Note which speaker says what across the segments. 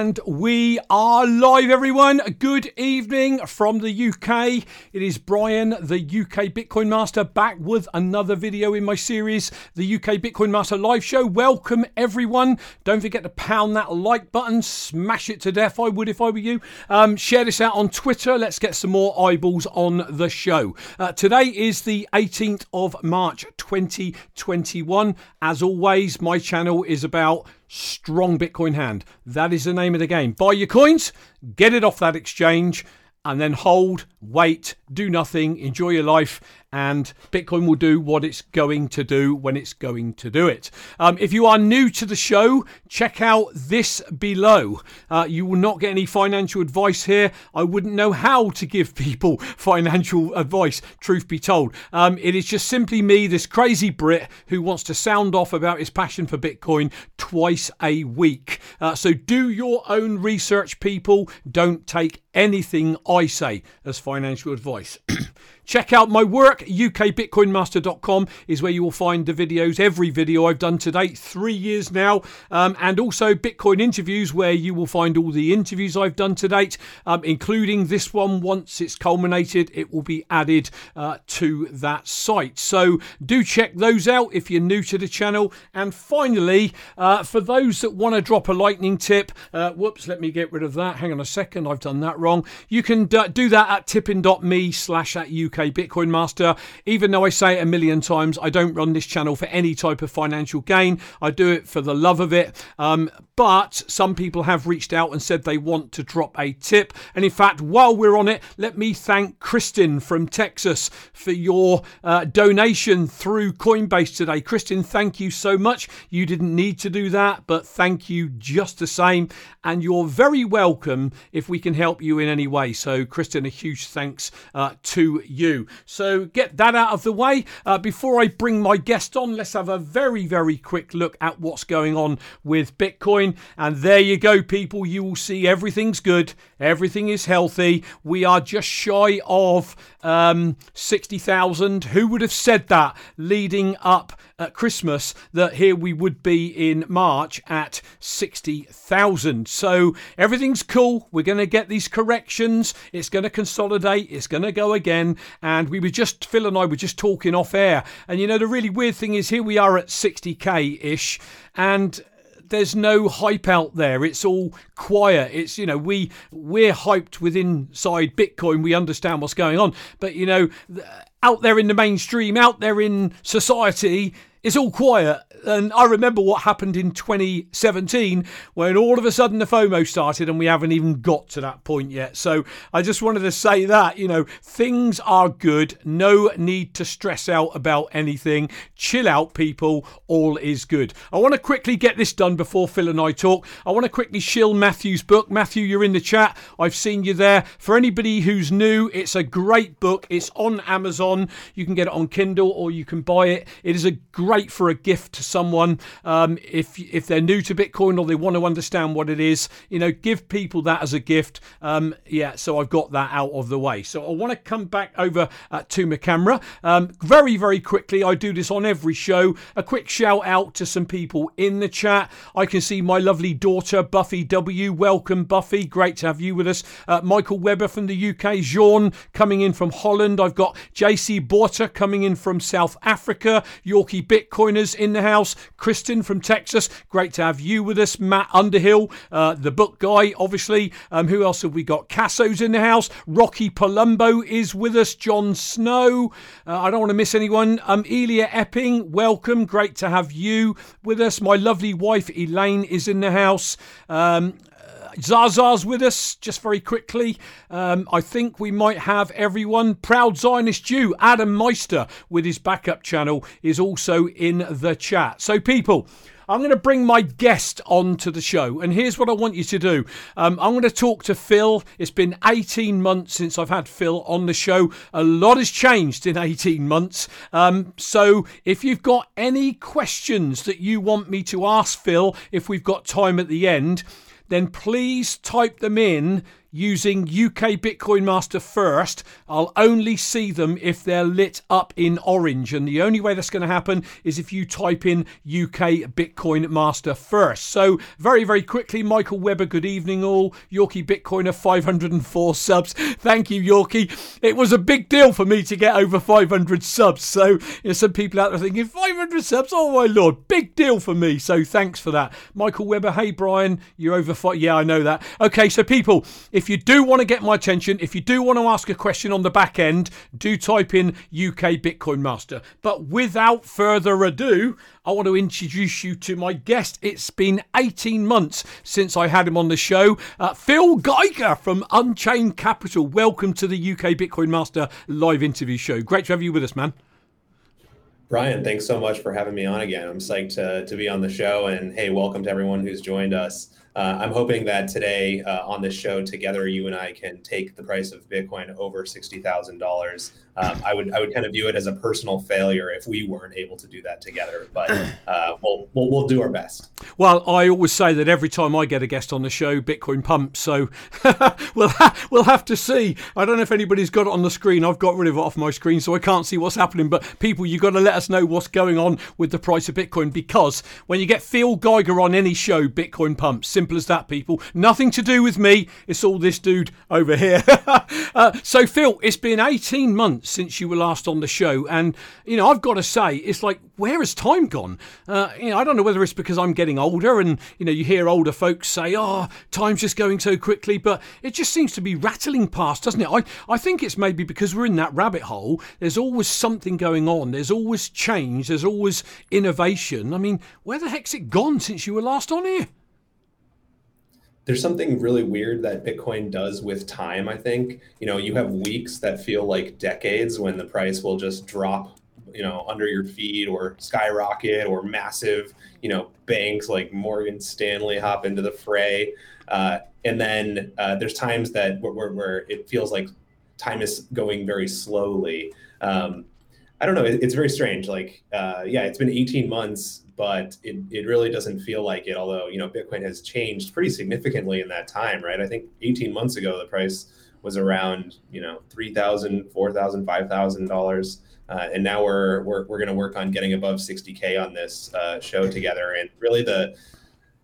Speaker 1: And we are live, everyone. Good evening from the UK. It is Brian, the UK Bitcoin Master, back with another video in my series, the UK Bitcoin Master Live Show. Welcome, everyone. Don't forget to pound that like button, smash it to death. I would if I were you. Um, share this out on Twitter. Let's get some more eyeballs on the show. Uh, today is the 18th of March 2021. As always, my channel is about strong Bitcoin hand. That is the name of the game. Buy your coins, get it off that exchange, and then hold, wait, do nothing, enjoy your life, and Bitcoin will do what it's going to do when it's going to do it. Um, if you are new to the show, check out this below. Uh, you will not get any financial advice here. I wouldn't know how to give people financial advice, truth be told. Um, it is just simply me, this crazy Brit, who wants to sound off about his passion for Bitcoin twice a week. Uh, so do your own research, people. Don't take anything I say as financial advice. Check out my work, ukbitcoinmaster.com is where you will find the videos, every video I've done to date, three years now, um, and also Bitcoin interviews, where you will find all the interviews I've done to date, um, including this one. Once it's culminated, it will be added uh, to that site. So do check those out if you're new to the channel. And finally, uh, for those that want to drop a lightning tip, uh, whoops, let me get rid of that. Hang on a second, I've done that wrong. You can d- do that at tippin.me slash at UK Bitcoin Master. Even though I say it a million times, I don't run this channel for any type of financial gain. I do it for the love of it. Um, but some people have reached out and said they want to drop a tip. And in fact, while we're on it, let me thank Kristen from Texas for your uh, donation through Coinbase today. Kristen, thank you so much. You didn't need to do that, but thank you just the same. And you're very welcome if we can help you in any way. So, Kristen, a huge thanks uh, to you. So, get that out of the way. Uh, before I bring my guest on, let's have a very, very quick look at what's going on with Bitcoin. And there you go, people. You will see everything's good, everything is healthy. We are just shy of um, 60,000. Who would have said that leading up at Christmas that here we would be in March at 60,000. So everything's cool. We're going to get these corrections. It's going to consolidate. It's going to go again. And we were just, Phil and I were just talking off air. And you know, the really weird thing is here we are at 60k ish. And there's no hype out there. It's all quiet. It's you know we we're hyped with inside Bitcoin. We understand what's going on, but you know out there in the mainstream, out there in society, it's all quiet. And I remember what happened in 2017 when all of a sudden the FOMO started and we haven't even got to that point yet. So I just wanted to say that, you know, things are good. No need to stress out about anything. Chill out, people. All is good. I want to quickly get this done before Phil and I talk. I want to quickly shill Matthew's book. Matthew, you're in the chat. I've seen you there. For anybody who's new, it's a great book. It's on Amazon. You can get it on Kindle or you can buy it. It is a great for a gift to someone um, if if they're new to Bitcoin or they want to understand what it is. You know, give people that as a gift. Um, yeah, so I've got that out of the way. So I want to come back over uh, to my camera um, very very quickly. I do this on every show. A quick shout out to some people in the chat. I can see my lovely daughter Buffy W. Welcome Buffy. Great to have you with us. Uh, Michael Weber from the UK. Jean coming in from Holland. I've got JC Borter coming in from South Africa. Yorkie Bitcoiners in the house. Kristen from Texas, great to have you with us. Matt Underhill, uh, the book guy, obviously. Um, who else have we got? Casso's in the house. Rocky Palumbo is with us. John Snow. Uh, I don't want to miss anyone. Um, Elia Epping, welcome. Great to have you with us. My lovely wife Elaine is in the house. Um, Zaza's with us just very quickly. Um, I think we might have everyone. Proud Zionist Jew, Adam Meister, with his backup channel, is also in the chat. So, people, I'm going to bring my guest onto the show, and here's what I want you to do. Um, I'm going to talk to Phil. It's been 18 months since I've had Phil on the show. A lot has changed in 18 months. Um, so if you've got any questions that you want me to ask Phil, if we've got time at the end, then please type them in using UK Bitcoin Master first. I'll only see them if they're lit up in orange. And the only way that's going to happen is if you type in UK Bitcoin Master first. So, very, very quickly, Michael Weber, good evening all. Yorkie Bitcoiner, 504 subs. Thank you, Yorkie. It was a big deal for me to get over 500 subs. So, you know, some people out there thinking, 500 subs? Oh, my lord, big deal for me. So, thanks for that. Michael Weber, hey, Brian, you're over five. Yeah, I know that. Okay, so people, if you do want to get my attention, if you do want to ask a question on the back end, do type in UK Bitcoin Master. But without further ado, I want to introduce you to my guest. It's been 18 months since I had him on the show. Uh, Phil Geiger from Unchained Capital. Welcome to the UK Bitcoin Master live interview show. Great to have you with us, man.
Speaker 2: Brian, thanks so much for having me on again. I'm psyched to, to be on the show. And hey, welcome to everyone who's joined us. Uh, I'm hoping that today uh, on this show together, you and I can take the price of Bitcoin over sixty thousand um, dollars. I would I would kind of view it as a personal failure if we weren't able to do that together. But uh, we'll, we'll, we'll do our best.
Speaker 1: Well, I always say that every time I get a guest on the show, Bitcoin pumps. So we'll ha- we'll have to see. I don't know if anybody's got it on the screen. I've got rid of it off my screen, so I can't see what's happening. But people, you've got to let us know what's going on with the price of Bitcoin because when you get Phil Geiger on any show, Bitcoin pumps. Simple as that, people. Nothing to do with me. It's all this dude over here. uh, so, Phil, it's been 18 months since you were last on the show. And, you know, I've got to say, it's like, where has time gone? Uh, you know, I don't know whether it's because I'm getting older and, you know, you hear older folks say, oh, time's just going so quickly, but it just seems to be rattling past, doesn't it? I, I think it's maybe because we're in that rabbit hole. There's always something going on. There's always change. There's always innovation. I mean, where the heck's it gone since you were last on here?
Speaker 2: There's something really weird that Bitcoin does with time. I think you know you have weeks that feel like decades when the price will just drop, you know, under your feet or skyrocket or massive, you know, banks like Morgan Stanley hop into the fray. Uh, and then uh, there's times that where, where, where, it feels like time is going very slowly. Um, I don't know. It, it's very strange. Like, uh, yeah, it's been 18 months but it, it really doesn't feel like it. Although, you know, Bitcoin has changed pretty significantly in that time, right? I think 18 months ago, the price was around, you know, $3,000, $4,000, $5,000. Uh, and now we're, we're, we're going to work on getting above 60K on this uh, show together. And really the,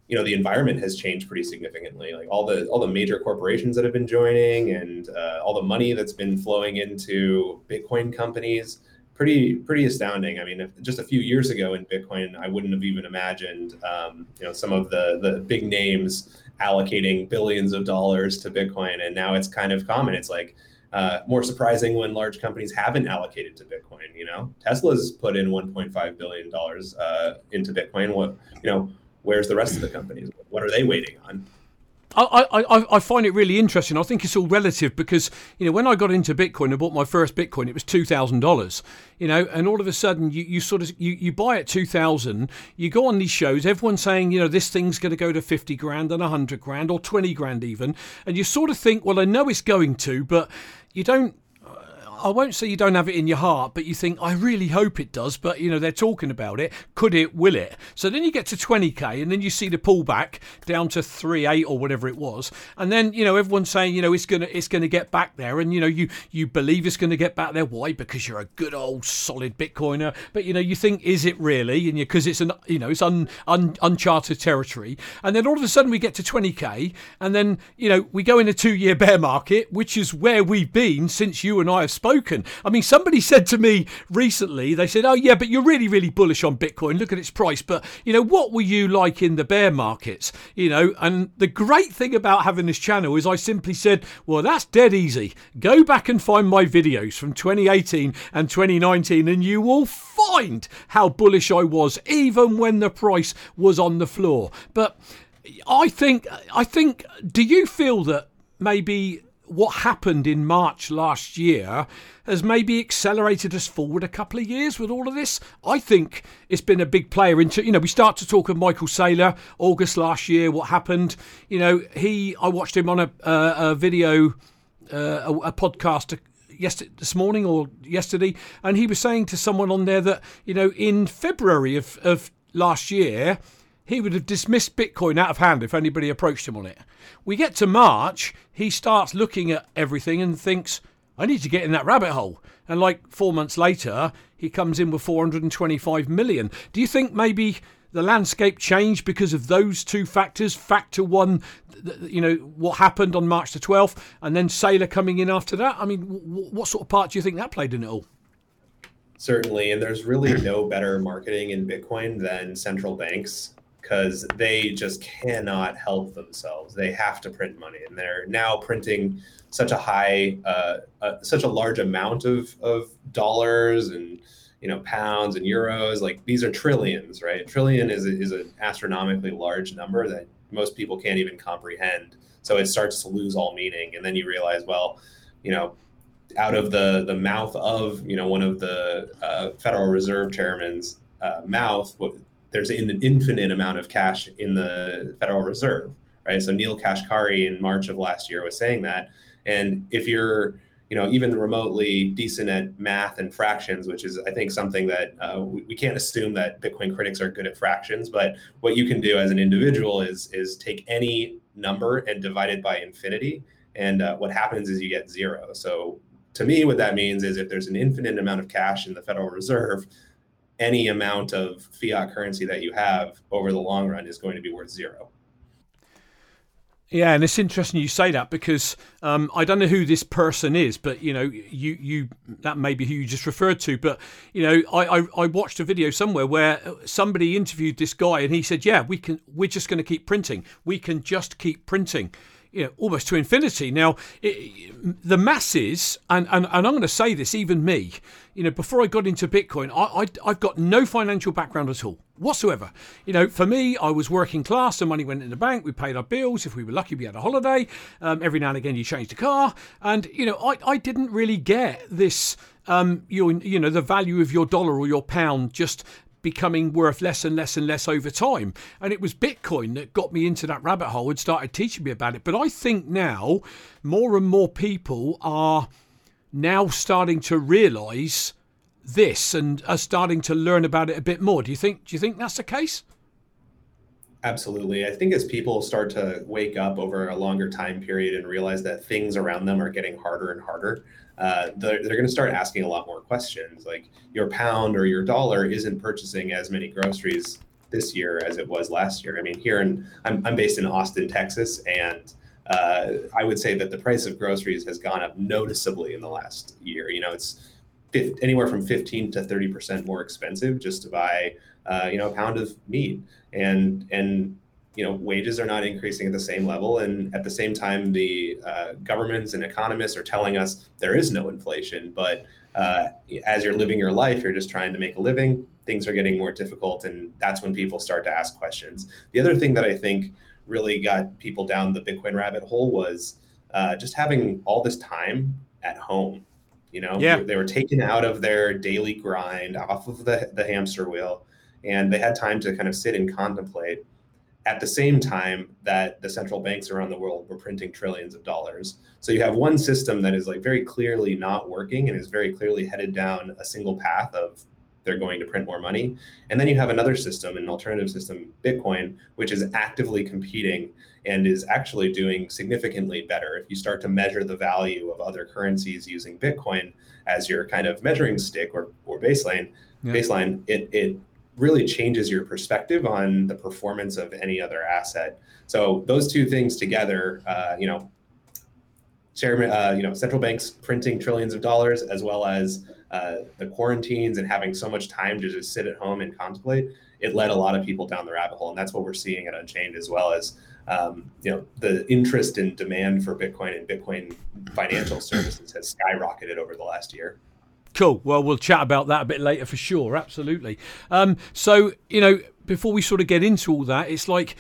Speaker 2: you know, the environment has changed pretty significantly. Like all the, all the major corporations that have been joining and uh, all the money that's been flowing into Bitcoin companies pretty pretty astounding. I mean, if, just a few years ago in Bitcoin, I wouldn't have even imagined, um, you know, some of the the big names allocating billions of dollars to Bitcoin, and now it's kind of common. It's like uh, more surprising when large companies haven't allocated to Bitcoin. You know, Tesla's put in 1.5 billion dollars uh, into Bitcoin. What you know, where's the rest of the companies? What are they waiting on?
Speaker 1: I, I, I find it really interesting. I think it's all relative because you know when I got into Bitcoin and bought my first Bitcoin, it was two thousand dollars. You know, and all of a sudden you, you sort of you, you buy at two thousand. You go on these shows, everyone's saying you know this thing's going to go to fifty grand and hundred grand or twenty grand even, and you sort of think, well, I know it's going to, but you don't I won't say you don't have it in your heart, but you think, I really hope it does. But, you know, they're talking about it. Could it? Will it? So then you get to 20K and then you see the pullback down to 3, 8 or whatever it was. And then, you know, everyone's saying, you know, it's going to it's gonna get back there. And, you know, you, you believe it's going to get back there. Why? Because you're a good old solid Bitcoiner. But, you know, you think, is it really? And because it's, an you know, it's un, un, uncharted territory. And then all of a sudden we get to 20K. And then, you know, we go in a two year bear market, which is where we've been since you and I have spoken spoken. I mean, somebody said to me recently, they said, Oh, yeah, but you're really, really bullish on Bitcoin. Look at its price. But, you know, what were you like in the bear markets? You know, and the great thing about having this channel is I simply said, Well, that's dead easy. Go back and find my videos from 2018 and 2019, and you will find how bullish I was, even when the price was on the floor. But I think, I think, do you feel that maybe what happened in March last year has maybe accelerated us forward a couple of years with all of this. I think it's been a big player into, you know, we start to talk of Michael Saylor, August last year, what happened. You know, he, I watched him on a, uh, a video, uh, a, a podcast yesterday, this morning or yesterday, and he was saying to someone on there that, you know, in February of, of last year, he would have dismissed Bitcoin out of hand if anybody approached him on it. We get to March, he starts looking at everything and thinks, I need to get in that rabbit hole. And like four months later, he comes in with 425 million. Do you think maybe the landscape changed because of those two factors? Factor one, you know, what happened on March the 12th, and then Saylor coming in after that? I mean, what sort of part do you think that played in it all?
Speaker 2: Certainly. And there's really no better marketing in Bitcoin than central banks because they just cannot help themselves. They have to print money, and they're now printing such a high, uh, uh, such a large amount of of dollars and you know pounds and euros. Like these are trillions, right? Trillion is a, is an astronomically large number that most people can't even comprehend. So it starts to lose all meaning, and then you realize, well, you know, out of the the mouth of you know one of the uh, Federal Reserve chairman's uh, mouth, there's an infinite amount of cash in the Federal Reserve, right? So Neel Kashkari in March of last year was saying that, and if you're you know even remotely decent at math and fractions which is i think something that uh, we, we, can't assume that bitcoin critics are good at fractions but what you can do as an individual is is take any number and divide it by infinity. And uh, what happens is you get zero. So to me what that means is if there's an infinite amount of cash in the federal reserve any amount of fiat currency that you have over the long run is going to be worth zero.
Speaker 1: Yeah, and it's interesting you say that because um, I don't know who this person is, but you know, you you that may be who you just referred to. But you know, I, I, I watched a video somewhere where somebody interviewed this guy, and he said, "Yeah, we can. We're just going to keep printing. We can just keep printing." You know, almost to infinity. Now, it, the masses, and, and, and I'm going to say this, even me, you know, before I got into Bitcoin, I, I, I've got no financial background at all whatsoever. You know, for me, I was working class. The money went in the bank. We paid our bills. If we were lucky, we had a holiday. Um, every now and again, you changed a car. And, you know, I, I didn't really get this, um, your, you know, the value of your dollar or your pound just becoming worth less and less and less over time. And it was Bitcoin that got me into that rabbit hole and started teaching me about it. But I think now more and more people are now starting to realize this and are starting to learn about it a bit more. Do you think do you think that's the case?
Speaker 2: Absolutely. I think as people start to wake up over a longer time period and realize that things around them are getting harder and harder, uh, they're, they're going to start asking a lot more questions. Like your pound or your dollar isn't purchasing as many groceries this year as it was last year. I mean, here in I'm, I'm based in Austin, Texas, and uh, I would say that the price of groceries has gone up noticeably in the last year. You know, it's anywhere from 15 to 30 percent more expensive just to buy, uh, you know, a pound of meat, and and you know wages are not increasing at the same level. And at the same time the uh, governments and economists are telling us there is no inflation but uh, as you're living your life you're just trying to make a living things are getting more difficult and that's when people start to ask questions. The other thing that i think really got people down the bitcoin rabbit hole was uh, just having all this time at home you know?
Speaker 1: Yeah.
Speaker 2: they were taken out of their daily grind off of the, the hamster wheel and they had time to kind of sit and contemplate at the same time that the central banks around the world were printing trillions of dollars. So you have one system that is like very clearly not working and is very clearly headed down a single path of they're going to print more money. And then you have another system, an alternative system, Bitcoin, which is actively competing and is actually doing significantly better. If you start to measure the value of other currencies using Bitcoin as your kind of measuring stick or, or baseline, yeah. baseline, it, it really changes your perspective on the performance of any other asset. So those two things together, uh, you know, chairman, uh, you know, central banks printing trillions of dollars, as well as uh, the quarantines and having so much time to just sit at home and contemplate, it led a lot of people down the rabbit hole, and that's what we're seeing at Unchained, as well as um, you know the interest and demand for Bitcoin and Bitcoin financial services has skyrocketed over the last year.
Speaker 1: Cool. Well, we'll chat about that a bit later for sure. Absolutely. Um, so, you know, before we sort of get into all that, it's like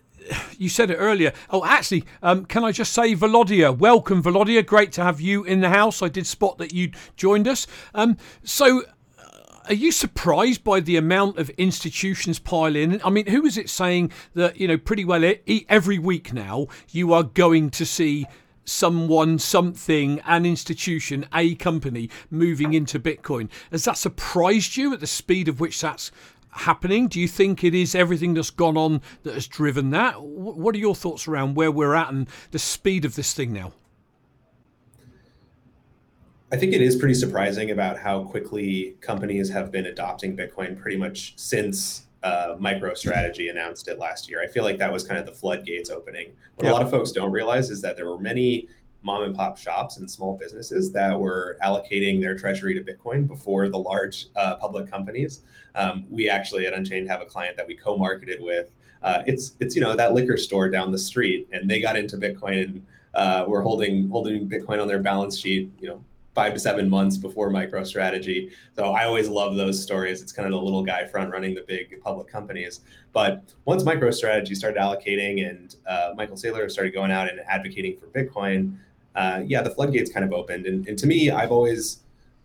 Speaker 1: you said it earlier. Oh, actually, um, can I just say, Volodya, welcome, Volodya. Great to have you in the house. I did spot that you joined us. Um, so, uh, are you surprised by the amount of institutions pile in? I mean, who is it saying that, you know, pretty well every week now you are going to see someone, something, an institution, a company moving into Bitcoin. Has that surprised you at the speed of which that's happening? Do you think it is everything that's gone on that has driven that? What are your thoughts around where we're at and the speed of this thing now?
Speaker 2: I think it is pretty surprising about how quickly companies have been adopting Bitcoin pretty much since uh, MicroStrategy announced it last year. I feel like that was kind of the floodgates opening. What yeah. a lot of folks don't realize is that there were many mom and pop shops and small businesses that were allocating their treasury to Bitcoin before the large uh, public companies. Um, we actually at Unchained have a client that we co-marketed with. Uh, it's it's you know that liquor store down the street, and they got into Bitcoin and uh, were holding holding Bitcoin on their balance sheet. You know, five to seven months before MicroStrategy. So I always love those stories. It's kind of the little guy front running the big public companies. But once MicroStrategy started allocating and uh, Michael Saylor started going out and advocating for Bitcoin, uh, yeah, the floodgates kind of opened. And, and, to me, I've always,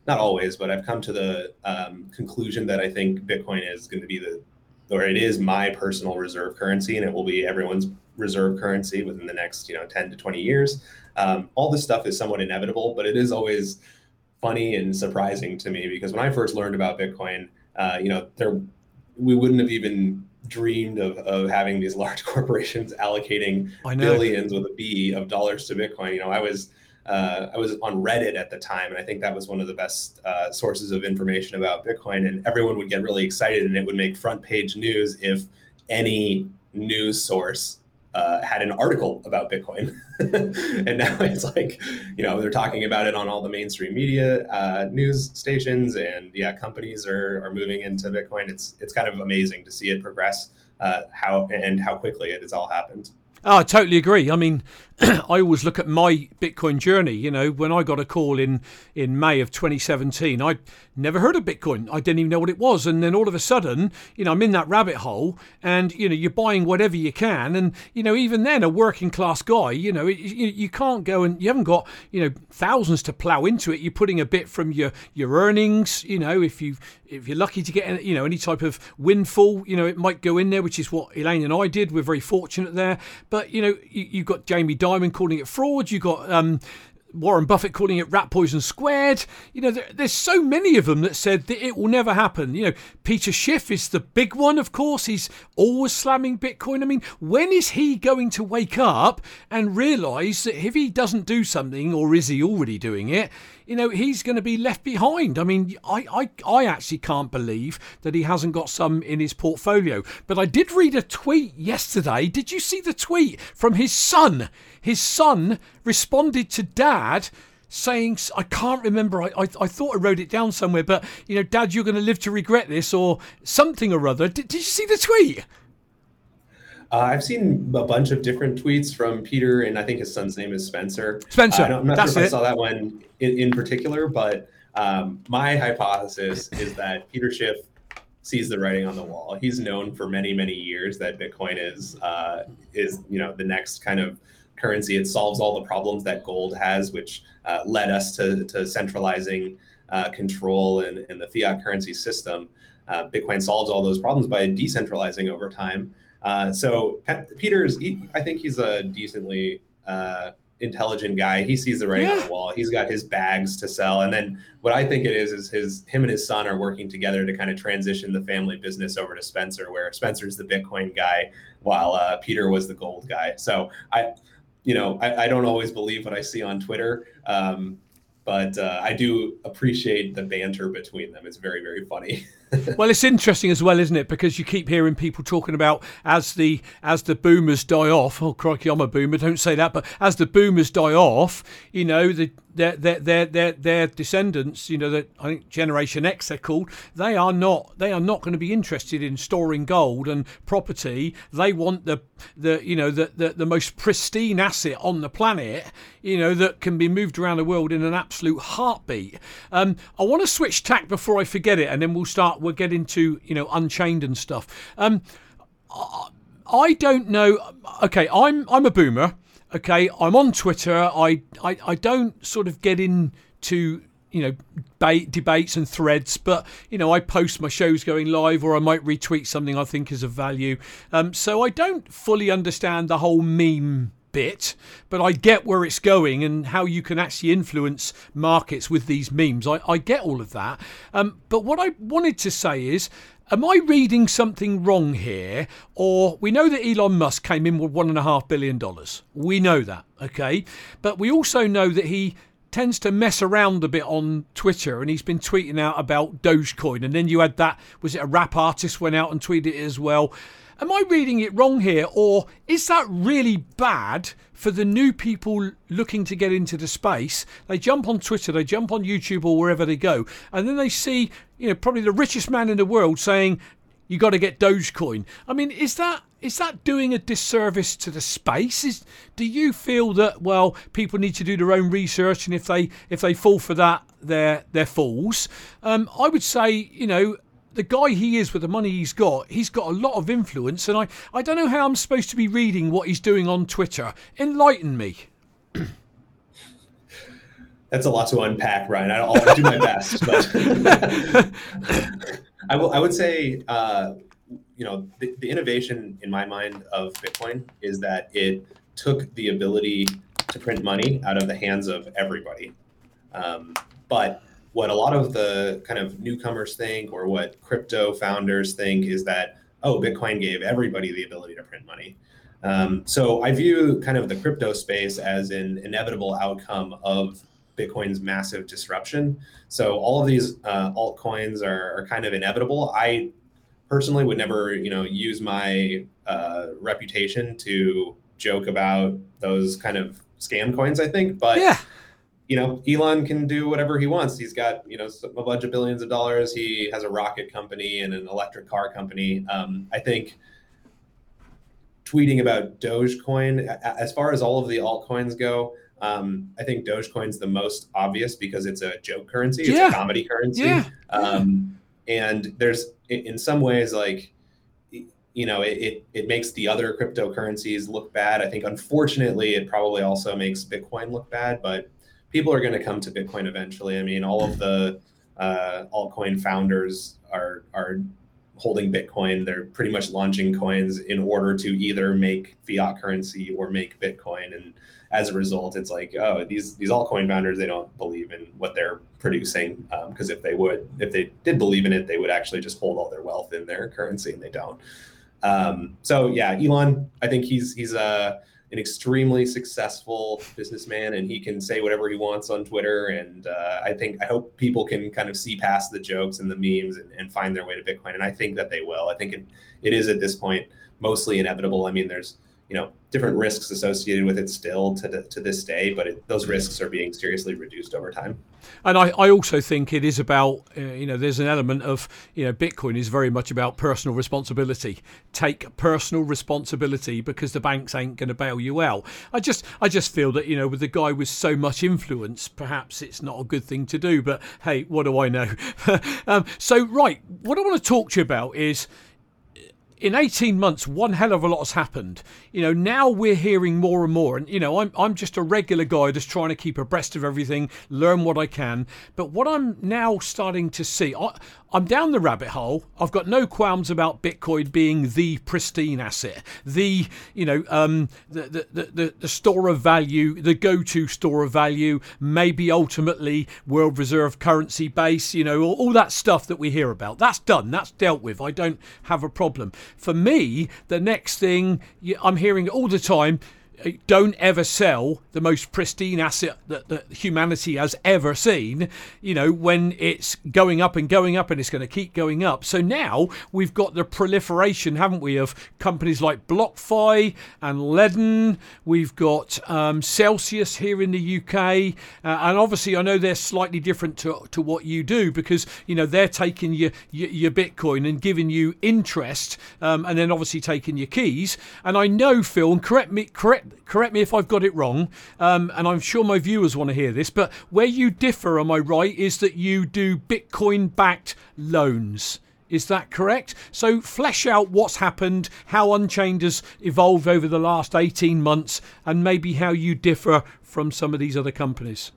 Speaker 2: not always, but I've come to the um, conclusion that I think Bitcoin is going to be the, or it is my personal reserve currency, and it will be everyone's reserve currency within the next, you know, 10 to 20 years. Um, all this stuff is somewhat inevitable, but it is always funny and surprising to me because when I first learned about Bitcoin, uh, you know, there we wouldn't have even dreamed of, of having these large corporations allocating billions with a B of dollars to Bitcoin. You know, I was uh, I was on Reddit at the time, and I think that was one of the best uh, sources of information about Bitcoin. And everyone would get really excited, and it would make front page news if any news source uh, had an article about Bitcoin, and now it's like, you know, they're talking about it on all the mainstream media, uh, news stations, and yeah, companies are are moving into Bitcoin. It's it's kind of amazing to see it progress, uh, how and how quickly it has all happened.
Speaker 1: Oh, I totally agree. I mean, I always look at my Bitcoin journey. You know, when I got a call in in May of 2017, I never heard of Bitcoin. I didn't even know what it was, and then all of a sudden, you know, I'm in that rabbit hole, and you know, you're buying whatever you can, and you know, even then, a working class guy, you know, you, you can't go and you haven't got you know thousands to plow into it. You're putting a bit from your your earnings. You know, if you if you're lucky to get you know any type of windfall, you know, it might go in there, which is what Elaine and I did. We're very fortunate there, but you know, you, you've got Jamie. Dimon calling it fraud. You got um, Warren Buffett calling it rat poison squared. You know, there, there's so many of them that said that it will never happen. You know, Peter Schiff is the big one, of course. He's always slamming Bitcoin. I mean, when is he going to wake up and realise that if he doesn't do something, or is he already doing it, you know, he's going to be left behind. I mean, I, I, I actually can't believe that he hasn't got some in his portfolio. But I did read a tweet yesterday. Did you see the tweet from his son? His son responded to dad saying, I can't remember, I, I, I, thought I wrote it down somewhere, but, you know, Dad, you're going to live to regret this, or something or other. Did, did you see the tweet?
Speaker 2: Uh, I've seen a bunch of different tweets from Peter, and I think his son's name is Spencer.
Speaker 1: Spencer.
Speaker 2: Uh, I'm not
Speaker 1: That's
Speaker 2: sure if
Speaker 1: it.
Speaker 2: I saw that one in, in particular, but um, my hypothesis is that Peter Schiff sees the writing on the wall. He's known for many, many years that Bitcoin is uh, is you know the next kind of currency. It solves all the problems that gold has, which uh, led us to, to centralizing uh, control and, and the fiat currency system. Uh, Bitcoin solves all those problems by decentralizing over time. Uh, so Peter's, he, I think he's a decently uh, intelligent guy. He sees the writing yeah. on the wall. He's got his bags to sell, and then what I think it is is his him and his son are working together to kind of transition the family business over to Spencer, where Spencer's the Bitcoin guy while uh, Peter was the gold guy. So I, you know, I, I, don't always believe what I see on Twitter. Um, but uh, I do appreciate the banter between them. It's very, very funny.
Speaker 1: well, it's interesting as well, isn't it? Because you keep hearing people talking about as the as the boomers die off. Oh, crikey, I'm a boomer. Don't say that. But as the boomers die off, you know, the their their their their, their descendants, you know, that I think Generation X they're called, they are not they are not going to be interested in storing gold and property. They want the the you know the the, the most pristine asset on the planet, you know, that can be moved around the world in an absolute heartbeat. Um, I want to switch tack before I forget it, and then we'll start we'll getting to you know Unchained and stuff. Um, I don't know. Okay, I'm I'm a boomer. Okay, I'm on Twitter. I I, I don't sort of get into you know debate, debates and threads, but you know I post my shows going live, or I might retweet something I think is of value. Um, so I don't fully understand the whole meme bit, but I get where it's going and how you can actually influence markets with these memes. I, I get all of that. Um, but what I wanted to say is, Am I reading something wrong here? Or we know that Elon Musk came in with one and a half billion dollars. We know that, okay? But we also know that he tends to mess around a bit on Twitter and he's been tweeting out about Dogecoin. And then you had that, was it a rap artist went out and tweeted it as well? Am I reading it wrong here, or is that really bad for the new people looking to get into the space? They jump on Twitter, they jump on YouTube, or wherever they go, and then they see, you know, probably the richest man in the world saying, "You got to get Dogecoin." I mean, is that is that doing a disservice to the space? Is do you feel that well, people need to do their own research, and if they if they fall for that, they're they're fools? Um, I would say, you know, the guy he is with the money he's got, he's got a lot of influence, and I, I don't know how I'm supposed to be reading what he's doing on Twitter. Enlighten me.
Speaker 2: That's a lot to unpack, Ryan. I'll, do my best, but I, will, I would say, uh, you know, the, the innovation in my mind of Bitcoin is that it took the ability to print money out of the hands of everybody. Um, but what a lot of the kind of newcomers think or what crypto founders think is that oh bitcoin gave everybody the ability to print money. Um, so i view kind of the crypto space as an inevitable outcome of bitcoin's massive disruption. So all of these uh, altcoins are, are, kind of inevitable. I personally would never you know use my uh, reputation to joke about those kind of scam coins i think but yeah you know, Elon can do whatever he wants. He's got, you know, a bunch of billions of dollars. He has a rocket company and an electric car company. Um, I think tweeting about Dogecoin, as far as all of the altcoins go, um, I think Dogecoin's the most obvious because it's a joke currency. It's yeah. a comedy currency. Yeah. Um, and there's, in some ways, like, you know, it, it, it makes the other cryptocurrencies look bad. I think, unfortunately, it probably also makes Bitcoin look bad, but people are going to come to Bitcoin eventually. I mean, all of the uh, altcoin founders are are holding Bitcoin. They're pretty much launching coins in order to either make fiat currency or make Bitcoin. And as a result, it's like, oh, these these altcoin founders they don't believe in what they're producing because um, if they would, if they did believe in it, they would actually just hold all their wealth in their currency, and they don't. Um, so yeah, Elon, I think he's he's a uh, an extremely successful businessman and he can say whatever he wants on Twitter. And uh, I think, I hope people can kind of see past the jokes and the memes and, and find their way to Bitcoin. And I think that they will. I think it, it is at this point mostly inevitable. I mean, there's, you know different risks associated with it still to, to this day but it, those risks are being seriously reduced over time.
Speaker 1: And I, I also think it is about uh, you know there's an element of you know bitcoin is very much about personal responsibility. Take personal responsibility because the banks ain't going to bail you out. I just i just feel that you know with the guy with so much influence perhaps it's not a good thing to do but hey what do i know? Um, so right what i want to talk to you about is in 18 months, one hell of a lot has happened. You know, now we're hearing more and more. And, you know, I'm, I'm just a regular guy just trying to keep abreast of everything, learn what I can. But what I'm now starting to see, I, I'm down the rabbit hole. I've got no qualms about Bitcoin being the pristine asset, the you know um, the, the, the, the store of value, the go-to store of value, maybe ultimately world reserve currency base. You know all, all that stuff that we hear about. That's done. That's dealt with. I don't have a problem. For me, the next thing I'm hearing all the time don't ever sell the most pristine asset that, that, humanity has ever seen, you know, when it's going up and going up and it's going to keep going up. So now we've got the proliferation, haven't we, of companies like BlockFi and Ledn. We've got um, Celsius here in the UK. Uh, and obviously, I know they're slightly different to, to what you do because, you know, they're taking your, your, your Bitcoin and giving you interest um, and then obviously taking your keys. And I know, Phil, and correct me, correct correct me if I've got it wrong, um, and I'm sure my viewers want to hear this, but where you differ, am I right, is that you do Bitcoin backed loans. Is that correct? So, flesh out what's happened, how Unchained has evolved over the last 18 months, and maybe how you differ from some of these other companies.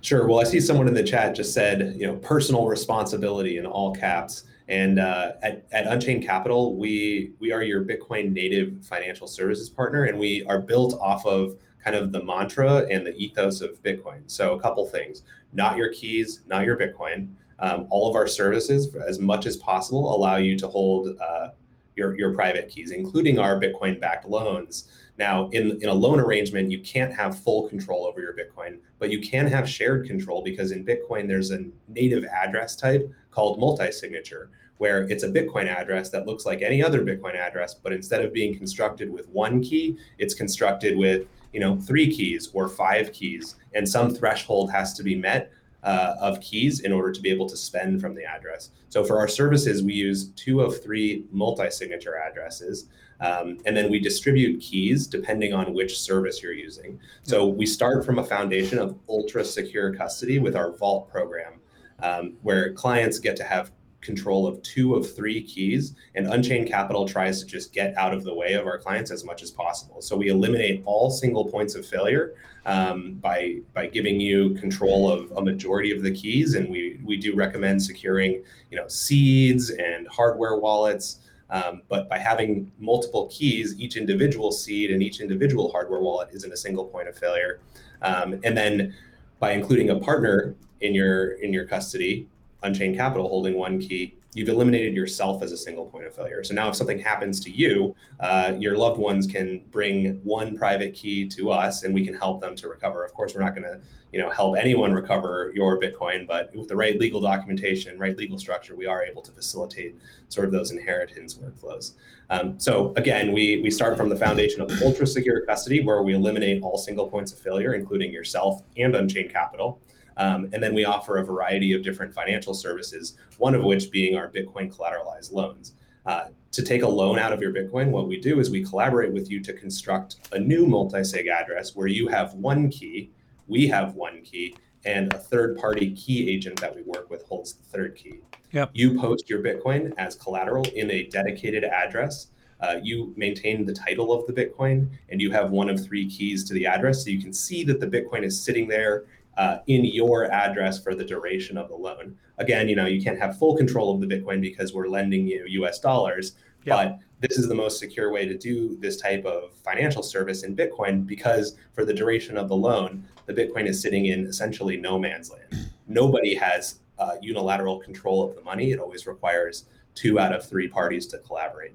Speaker 2: Sure. Well, I see someone in the chat just said, you know, personal responsibility in all caps. And uh, at, at Unchained Capital, we we are your Bitcoin native financial services partner, and we are built off of kind of the mantra and the ethos of Bitcoin. So a couple things: not your keys, not your Bitcoin. Um, all of our services, as much as possible, allow you to hold uh, your your private keys, including our Bitcoin-backed loans. Now, in, in a loan arrangement, you can't have full control over your Bitcoin, but you can have shared control because in Bitcoin, there's a native address type called multi signature, where it's a Bitcoin address that looks like any other Bitcoin address, but instead of being constructed with one key, it's constructed with you know three keys or five keys, and some threshold has to be met uh, of keys in order to be able to spend from the address. So for our services, we use two of three multi-signature addresses. Um, and then we distribute keys depending on which service you're using. So we start from a foundation of ultra secure custody with our Vault program, um, where clients get to have control of two of three keys, and Unchained Capital tries to just get out of the way of our clients as much as possible. So we eliminate all single points of failure um, by by giving you control of a majority of the keys, and we we do recommend securing you know seeds and hardware wallets. Um, but by having multiple keys, each individual seed and each individual hardware wallet isn't a single point of failure. Um, and then by including a partner in your in your custody, Unchained Capital holding one key, you've eliminated yourself as a single point of failure. So now, if something happens to you, uh, your loved ones can bring one private key to us, and we can help them to recover. Of course, we're not going to, you know, help anyone recover your Bitcoin, but with the right legal documentation, right legal structure, we are able to facilitate sort of those inheritance workflows. Um, so again, we we start from the foundation of ultra secure custody, where we eliminate all single points of failure, including yourself and Unchained Capital. Um, and then we offer a variety of different financial services, one of which being our Bitcoin collateralized loans. Uh, to take a loan out of your Bitcoin, what we do is we collaborate with you to construct a new multi sig address where you have one key, we have one key, and a third party key agent that we work with holds the third key.
Speaker 1: Yep.
Speaker 2: You post your Bitcoin as collateral in a dedicated address. Uh, you maintain the title of the Bitcoin and you have one of three keys to the address. So you can see that the Bitcoin is sitting there uh, in your address for the duration of the loan. Again, you know, you can't have full control of the Bitcoin because we're lending you US dollars, but this is the most secure way to do this type of financial service in Bitcoin because for the duration of the loan, the Bitcoin is sitting in essentially no man's land. Nobody has uh, unilateral control of the money. It always requires two out of three parties to collaborate.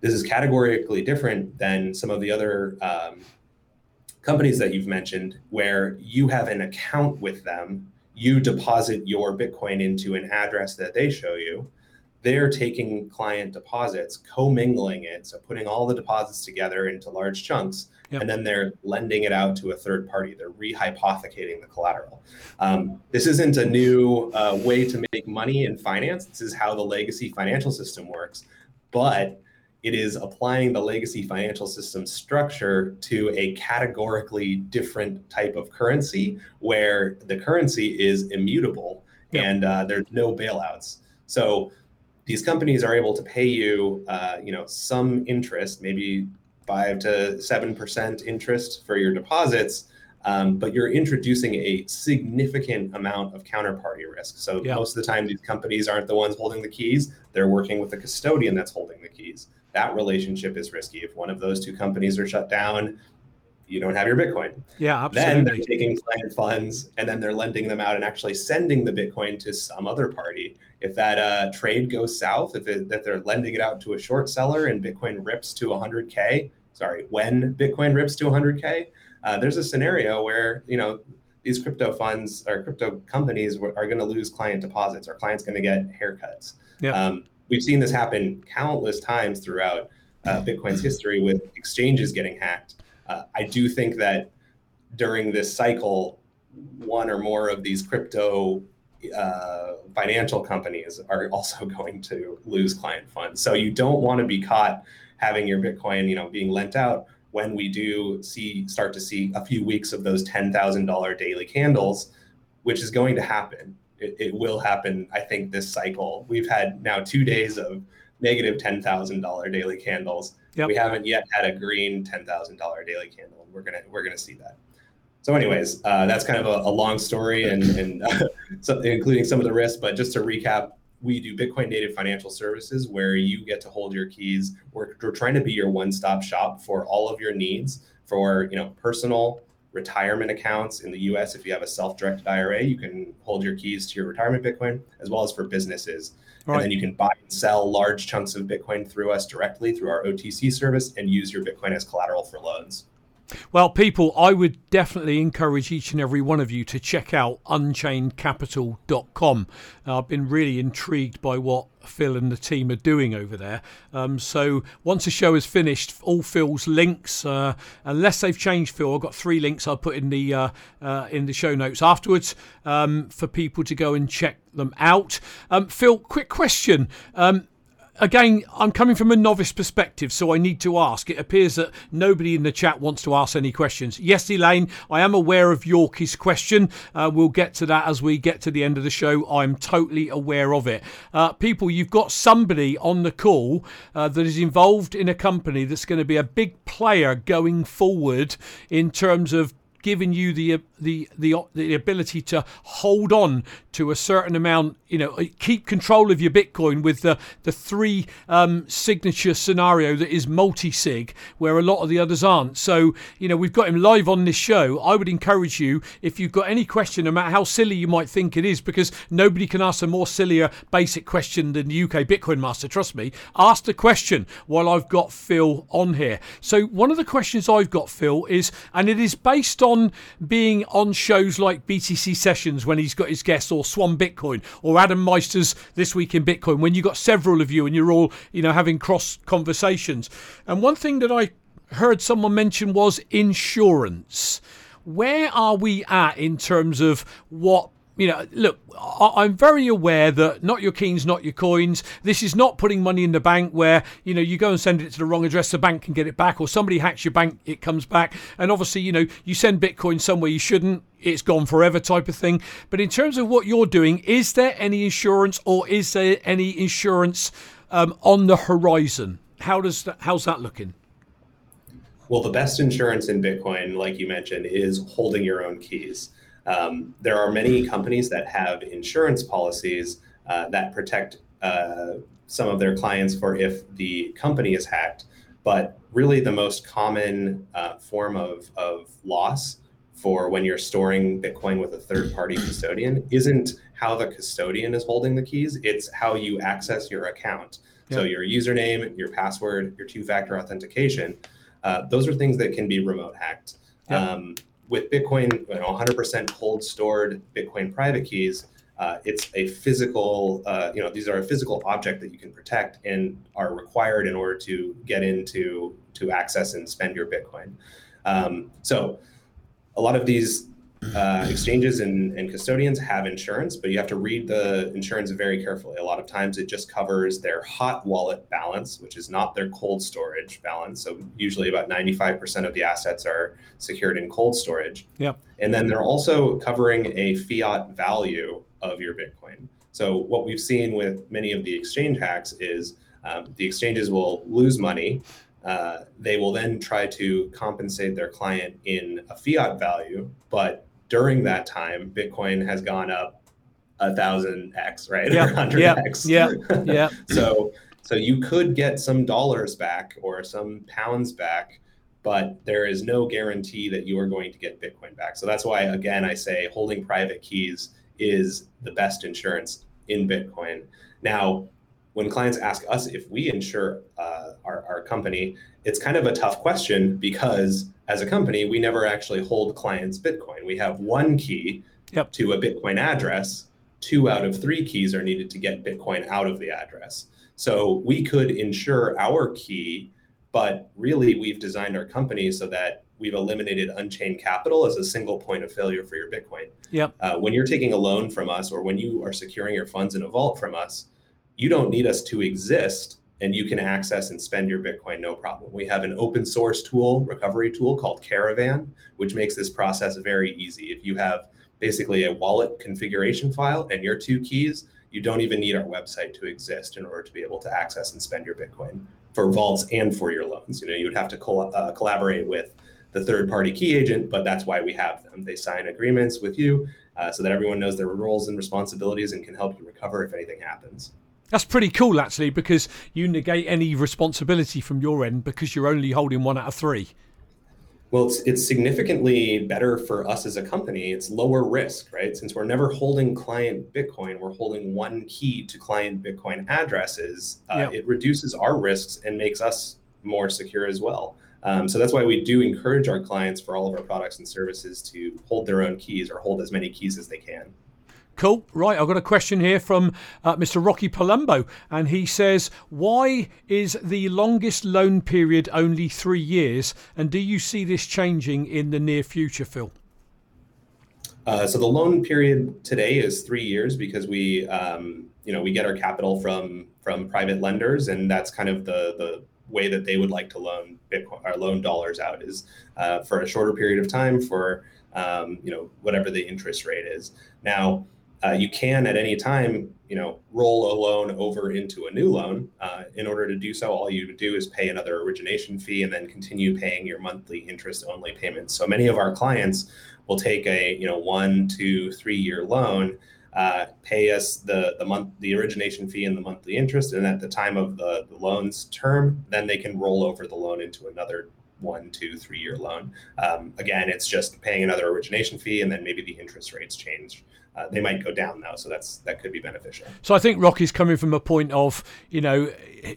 Speaker 2: This is categorically different than some of the other um, companies that you've mentioned where you have an account with them, you deposit your Bitcoin into an address that they show you. They're taking client deposits, commingling it, so putting all the deposits together into large chunks, yep. and then they're lending it out to a third party. They're rehypothecating the collateral. Um, this isn't a new uh, way to make money in finance. This is how the legacy financial system works. But it is applying the legacy financial system structure to a categorically different type of currency where the currency is immutable yep. and uh, there's no bailouts. So these companies are able to pay you, uh, you know, some interest, maybe five to seven percent interest for your deposits, um, but you're introducing a significant amount of counterparty risk. So yep. most of the time, these companies aren't the ones holding the keys; they're working with the custodian that's holding the keys that relationship is risky. If one of those two companies are shut down, you don't have your Bitcoin.
Speaker 1: Yeah, absolutely. Then
Speaker 2: they're taking client funds and then they're lending them out and actually sending the Bitcoin to some other party. If that uh, trade goes south, if, it, if they're lending it out to a short seller and Bitcoin rips to 100k, sorry, when Bitcoin rips to 100k, uh, there's a scenario where you know these crypto funds or crypto companies are going to lose client deposits. Our clients going to get haircuts. Yeah. Um, we've seen this happen countless times throughout uh, Bitcoin's history with exchanges getting hacked. Uh, I do think that during this cycle, one or more of these crypto uh, financial companies are also going to lose client funds. So you don't want to be caught having your Bitcoin, you know, being lent out when we do see start to see a few weeks of those ten thousand dollar daily candles, which is going to happen it, it will happen. I think this cycle. We've had now two days of negative negative ten thousand dollar daily candles. Yep. We haven't yet had a green ten thousand dollar daily candle. We're gonna we're gonna see that. So, anyways, uh, that's kind of a, a long story and, and uh, so, including some of the risks. But just to recap, we do Bitcoin native financial services where you get to hold your keys. We're, we're trying to be your one-stop shop for all of your needs for you know personal retirement accounts in the US. If you have a self-directed IRA, you can hold your keys to your retirement Bitcoin, as well as for businesses. And then you can buy and sell large chunks of Bitcoin through us directly through our OTC service and use your Bitcoin as collateral for loans.
Speaker 1: Well, people, I would definitely encourage each and every one of you to check out unchainedcapital.com. Uh, I've been really intrigued by what Phil and the team are doing over there. Um, so once the show is finished, all Phil's links, uh, unless they've changed, Phil, I've got three links I'll put in the uh, uh, in the show notes afterwards um, for people to go and check them out. Um, Phil, quick question. Again, I'm coming from a novice perspective, so I need to ask. It appears that nobody in the chat wants to ask any questions. Yes, Elaine, I am aware of Yorkie's question. Uh, we'll get to that as we get to the end of the show. I'm totally aware of it. Uh, people, you've got somebody on the call uh, that is involved in a company that's going to be a big player going forward in terms of giving you the the the the ability to hold on to a certain amount, you know, keep control of your Bitcoin with the the three um, signature scenario that is multi-sig, where a lot of the others aren't. So, you know, we've got him live on this show. I would encourage you if you've got any question, no matter how silly you might think it is, because nobody can ask a more sillier basic question than the UK Bitcoin Master. Trust me. Ask the question while I've got Phil on here. So one of the questions I've got, Phil, is, and it is based on being on shows like BTC Sessions when he's got his guests, or Swan Bitcoin, or Adam Meister's This Week in Bitcoin, when you've got several of you and you're all, you know, having cross conversations. And one thing that I heard someone mention was insurance. Where are we at in terms of what you know, look, I'm very aware that not your keens, not your coins. This is not putting money in the bank where, you know, you go and send it to the wrong address, the bank can get it back, or somebody hacks your bank, it comes back. And obviously, you know, you send Bitcoin somewhere you shouldn't, it's gone forever type of thing. But in terms of what you're doing, is there any insurance or is there any insurance um, on the horizon? How does that, how's that looking?
Speaker 2: Well, the best insurance in Bitcoin, like you mentioned, is holding your own keys. Um, there are many companies that have insurance policies uh, that protect uh, some of their clients for if the company is hacked. But really, the most common uh, form of, of loss for when you're storing Bitcoin with a third party custodian isn't how the custodian is holding the keys, it's how you access your account. So, your username, your password, your two factor authentication, uh, those are things that can be remote hacked. Um, with Bitcoin, you know, 100% cold stored Bitcoin private keys, uh, it's a physical, uh, you know, these are a physical object that you can protect and are required in order to get into to access and spend your Bitcoin. Um, so, a lot of these uh, exchanges and, and custodians have insurance, but you have to read the insurance very carefully. A lot of times it just covers their hot wallet balance, which is not their cold storage balance. So usually about 95% of the assets are secured in cold storage.
Speaker 1: Yep.
Speaker 2: And then they're also covering a fiat value of your Bitcoin. So what we've seen with many of the exchange hacks is um, the exchanges will lose money. Uh, they will then try to compensate their client in a fiat value, but during that time, Bitcoin has gone up a thousand x, right?
Speaker 1: Yeah, hundred x. Yeah, yeah.
Speaker 2: so, so you could get some dollars back or some pounds back, but there is no guarantee that you are going to get Bitcoin back. So that's why, again, I say holding private keys is the best insurance in Bitcoin. Now, when clients ask us if we insure uh, our, our company, it's kind of a tough question because as a company, we never actually hold clients Bitcoin. We have one key yep. to a Bitcoin address. Two out of three keys are needed to get Bitcoin out of the address. So we could insure our key, but really we've designed our company so that we've eliminated unchained capital as a single point of failure for your Bitcoin.
Speaker 1: Yep.
Speaker 2: Uh, when you're taking a loan from us or when you are securing your funds in a vault from us, you don't need us to exist and you can access and spend your Bitcoin no problem. We have an open source tool, recovery tool called Caravan, which makes this process very easy. If you have basically a wallet configuration file and your two keys, you don't even need our website to exist in order to be able to access and spend your Bitcoin for vaults and for your loans. You know, you would have to col- uh, collaborate with the third party key agent, but that's why we have them. They sign agreements with you uh, so that everyone knows their roles and responsibilities and can help you recover if anything happens.
Speaker 1: That's pretty cool, actually, because you negate any responsibility from your end because you're only holding one out of three.
Speaker 2: Well, it's, it's significantly better for us as a company. It's lower risk, right? Since we're never holding client Bitcoin, we're holding one key to client Bitcoin addresses. Uh. It reduces our risks and makes us more secure as well. Um, so that's why we do encourage our clients for all of our products and services to hold their own keys or hold as many keys as they can.
Speaker 1: Cool. Right, I've got a question here from uh, Mr. Rocky Palumbo, and he says, "Why is the longest loan period only three years? And do you see this changing in the near future, Phil?"
Speaker 2: Uh, so the loan period today is three years because we, um, you know, we get our capital from from private lenders, and that's kind of the the way that they would like to loan Bitcoin or loan dollars out is uh, for a shorter period of time for um, you know whatever the interest rate is. Now uh, you can at any time, you know, roll a loan over into a new loan. Uh, in order to do so, all you do is pay another origination fee and then continue paying your monthly interest-only payments. So many of our clients will take a, you know, one, two, three-year loan, uh, pay us the the month the origination fee and the monthly interest, and at the time of the, the loan's term, then they can roll over the loan into another one, two, three year loan. Um, again, it's just paying another origination fee, and then maybe the interest rates change uh, they might go down though, so that's that could be beneficial.
Speaker 1: So I think Rocky's coming from a point of you know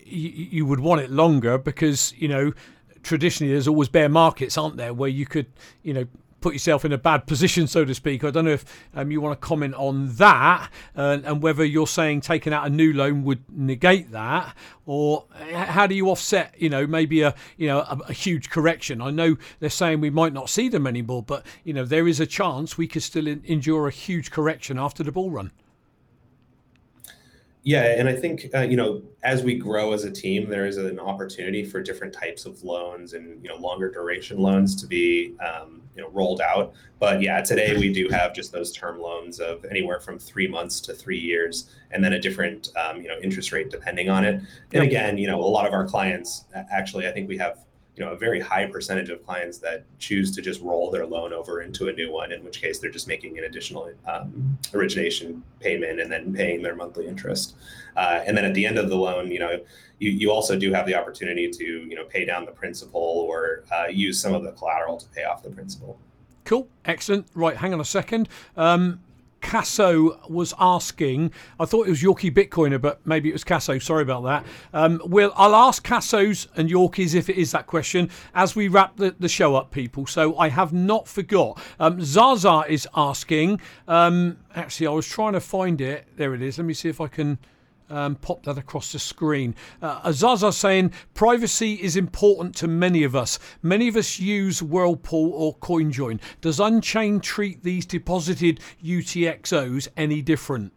Speaker 1: you, you would want it longer because you know traditionally there's always bear markets, aren't there, where you could you know put yourself in a bad position, so to speak. I don't know if um, you want to comment on that uh, and whether you're saying taking out a new loan would negate that, or how do you offset, you know, maybe a you know a, a, huge correction. I know they're saying we might not see them anymore, but you know there is a chance we could still endure a huge correction after the bull run.
Speaker 2: Yeah, and I think uh, you know as we grow as a team, there is an opportunity for different types of loans and you know longer duration loans to be um, you know rolled out. But yeah, today we do have just those term loans of anywhere from three months to three years, and then a different um, you know interest rate depending on it. And again, you know a lot of our clients actually, I think we have you know a very high percentage of clients that choose to just roll their loan over into a new one in which case they're just making an additional um, origination payment and then paying their monthly interest. Uh, and then at the end of the loan you know you, you also do have the opportunity to you know pay down the principal or uh, use some of the collateral to pay off the principal.
Speaker 1: Cool. Excellent. Right hang on a second. Um, Casso was asking. I thought it was Yorkie Bitcoiner, but maybe it was Casso. Sorry about that. Um, well, I'll ask Cassos and Yorkies if it is that question as we wrap the, the show up, people. So I have not forgot. Um, Zaza is asking. Um, actually, I was trying to find it. There it is. Let me see if I can um, pop that across the screen. Uh, Azaza saying privacy is important to many of us. Many of us use Whirlpool or CoinJoin. Does Unchained treat these deposited UTXOs any different?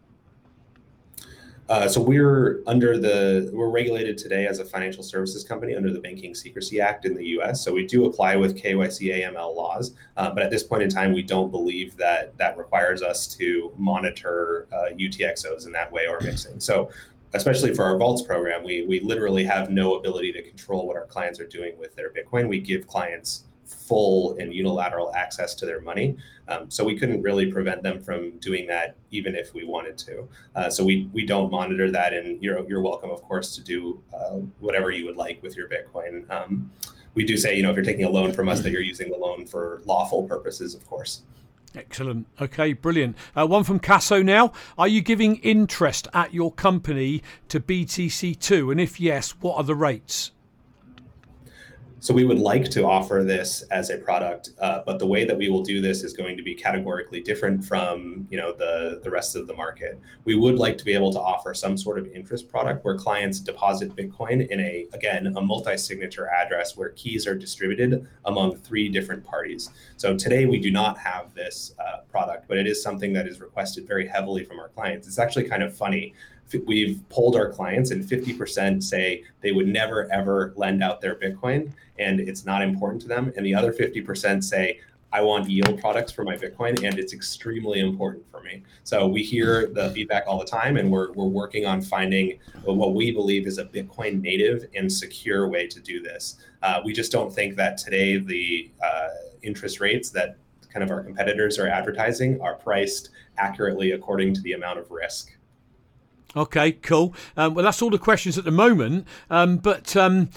Speaker 2: Uh, so we're under the we're regulated today as a financial services company under the Banking Secrecy Act in the U.S. So we do apply with KYC AML laws, uh, but at this point in time, we don't believe that that requires us to monitor uh, UTXOs in that way or mixing. So especially for our vaults program, we we literally have no ability to control what our clients are doing with their Bitcoin. We give clients full and unilateral access to their money. Um, so we couldn't really prevent them from doing that, even if we wanted to. Uh, so we we don't monitor that, and you're you're welcome, of course, to do uh, whatever you would like with your Bitcoin. Um, we do say, you know, if you're taking a loan from us, that you're using the loan for lawful purposes, of course.
Speaker 1: Excellent. Okay, brilliant. Uh, one from Casso now. Are you giving interest at your company to BTC2? And if yes, what are the rates?
Speaker 2: So we would like to offer this as a product, uh, but the way that we will do this is going to be categorically different from you know the the rest of the market. We would like to be able to offer some sort of interest product where clients deposit Bitcoin in a again a multi-signature address where keys are distributed among three different parties. So today we do not have this uh, product, but it is something that is requested very heavily from our clients. It's actually kind of funny we've polled our clients and 50% say they would never ever lend out their bitcoin and it's not important to them. And the other 50% say i want yield products for my bitcoin and it's extremely important for me. So we hear the feedback all the time and we're, we're working on finding what we believe is a bitcoin native and secure way to do this. Uh, we just don't think that today the uh, interest rates that kind of our competitors are advertising are priced accurately according to the amount of risk.
Speaker 1: Okay, cool. Um, well, that's all the questions at the moment. Um, but um,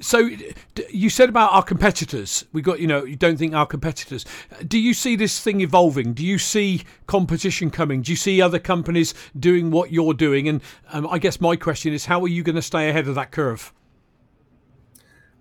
Speaker 1: so you said about our competitors. We got, you know, you don't think our competitors. Do you see this thing evolving? Do you see competition coming? Do you see other companies doing what you're doing? And um, I guess my question is, how are you going to stay ahead of that curve?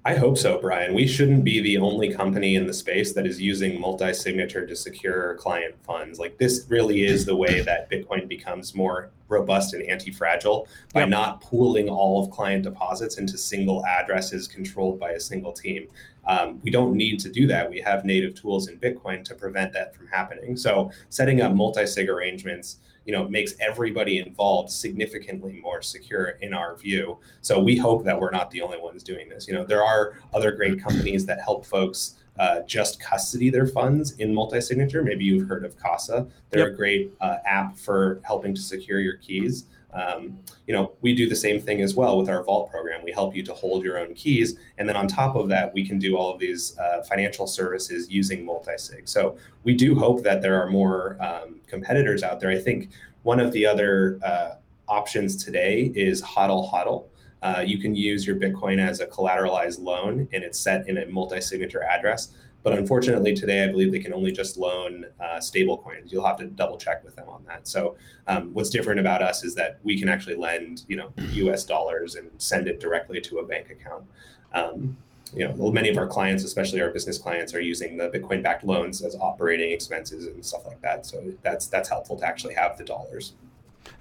Speaker 2: I hope so, Brian. We shouldn't be the only company in the space that is using multi signature to secure client funds. Like, this really is the way that Bitcoin becomes more robust and anti fragile by yep. not pooling all of client deposits into single addresses controlled by a single team. Um, we don't need to do that. We have native tools in Bitcoin to prevent that from happening. So, setting up multi sig arrangements you know makes everybody involved significantly more secure in our view so we hope that we're not the only ones doing this you know there are other great companies that help folks uh, just custody their funds in multi-signature maybe you've heard of Casa they're yep. a great uh, app for helping to secure your keys um, you know, we do the same thing as well with our Vault program. We help you to hold your own keys, and then on top of that, we can do all of these uh, financial services using multi-sig. So we do hope that there are more um, competitors out there. I think one of the other uh, options today is HODL HODL. Uh, you can use your Bitcoin as a collateralized loan, and it's set in a multi-signature address. But unfortunately, today I believe they can only just loan uh, stable coins. You'll have to double check with them on that. So um, what's different about us is that we can actually lend, you know, U.S. dollars and send it directly to a bank account. Um, you know, many of our clients, especially our business clients, are using the Bitcoin-backed loans as operating expenses and stuff like that. So that's that's helpful to actually have the dollars.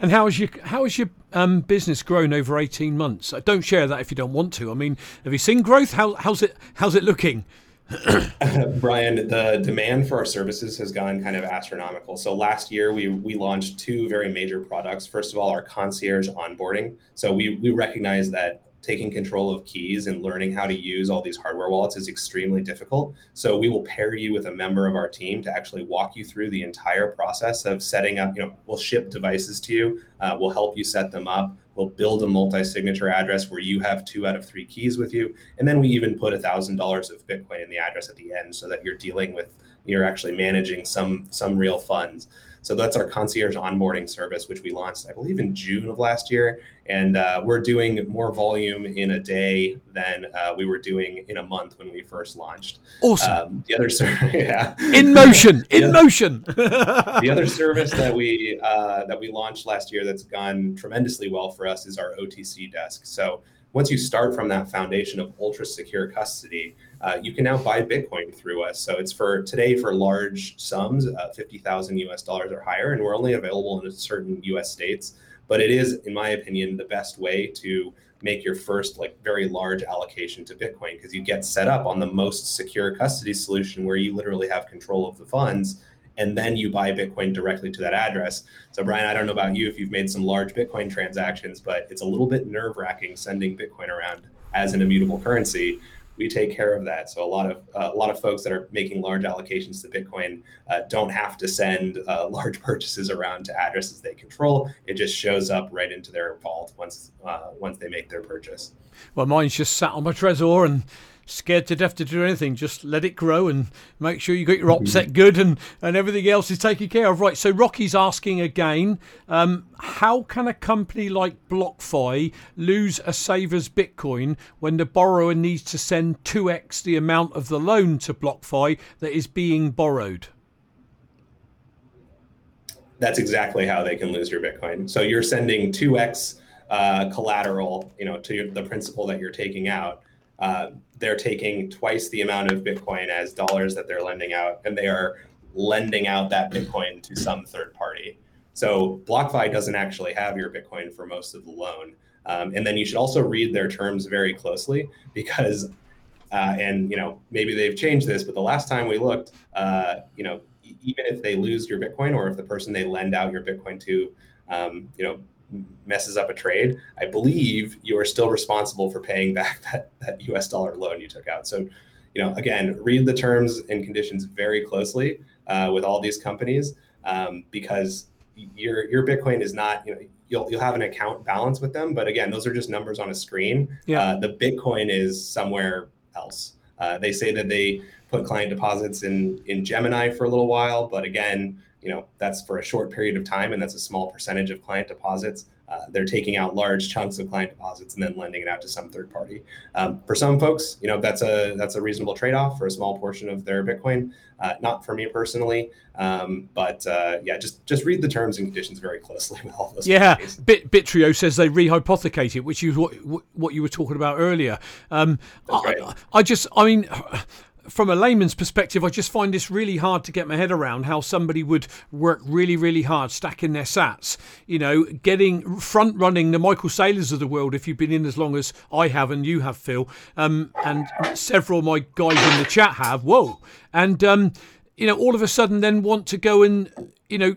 Speaker 1: And how has your how has your um, business grown over eighteen months? Don't share that if you don't want to. I mean, have you seen growth? How, how's it how's it looking?
Speaker 2: Brian, the demand for our services has gone kind of astronomical. So last year we we launched two very major products. First of all, our concierge onboarding. So we we recognize that taking control of keys and learning how to use all these hardware wallets is extremely difficult. So we will pair you with a member of our team to actually walk you through the entire process of setting up. You know, we'll ship devices to you. Uh, we'll help you set them up. We'll build a multi-signature address where you have two out of three keys with you, and then we even put thousand dollars of Bitcoin in the address at the end, so that you're dealing with you're actually managing some some real funds. So that's our concierge onboarding service, which we launched, I believe, in June of last year. And uh, we're doing more volume in a day than uh, we were doing in a month when we first launched.
Speaker 1: Awesome. Um,
Speaker 2: the other service, yeah.
Speaker 1: In motion, in motion.
Speaker 2: the other service that we uh, that we launched last year that's gone tremendously well for us is our OTC desk. So once you start from that foundation of ultra secure custody, uh, you can now buy Bitcoin through us. So it's for today for large sums, uh, 50,000 US dollars or higher, and we're only available in certain US states. But it is, in my opinion, the best way to make your first like very large allocation to Bitcoin because you get set up on the most secure custody solution where you literally have control of the funds and then you buy Bitcoin directly to that address. So, Brian, I don't know about you if you've made some large Bitcoin transactions, but it's a little bit nerve wracking sending Bitcoin around as an immutable currency we take care of that. So a lot of uh, a lot of folks that are making large allocations to Bitcoin uh, don't have to send uh, large purchases around to addresses they control. It just shows up right into their vault once uh, once they make their purchase.
Speaker 1: Well, mine's just sat on my Trezor and scared to death to do anything. Just let it grow and make sure you got your OPSEC good and, and everything else is taken care of. Right. So Rocky's asking again, um, how can a company like BlockFi lose a saver's Bitcoin when the borrower needs to send 2x the amount of the loan to BlockFi that is being borrowed?
Speaker 2: That's exactly how they can lose your Bitcoin. So you're sending 2x uh, collateral, you know, to the principal that you're taking out uh, they're taking twice the amount of Bitcoin as dollars that they're lending out, and they are lending out that Bitcoin to some third party. So BlockFi doesn't actually have your Bitcoin for most of the loan. Um, and then you should also read their terms very closely because, uh, and you know, maybe they've changed this, but the last time we looked, uh, you know, even if they lose your Bitcoin or if the person they lend out your Bitcoin to, um, you know, messes up a trade, I believe you are still responsible for paying back that, that US dollar loan you took out. So, you know, again, read the terms and conditions very closely uh, with all these companies um, because your your Bitcoin is not, you know, you'll you'll have an account balance with them, but again, those are just numbers on a screen. Yeah. Uh, the Bitcoin is somewhere else. Uh, they say that they put client deposits in in Gemini for a little while, but again, you know that's for a short period of time, and that's a small percentage of client deposits. Uh, they're taking out large chunks of client deposits and then lending it out to some third party. Um, for some folks, you know that's a that's a reasonable trade off for a small portion of their Bitcoin. Uh, not for me personally, um, but uh, yeah, just just read the terms and conditions very closely with all those.
Speaker 1: Yeah, Bit, Bittrio says they rehypothecate it, which is what what you were talking about earlier. Um, I, right. I just, I mean from a layman's perspective, I just find this really hard to get my head around how somebody would work really, really hard stacking their sats. You know, getting front running the Michael Saylors of the world, if you've been in as long as I have and you have, Phil, um, and several of my guys in the chat have. Whoa. And, um, you know, all of a sudden then want to go and, you know,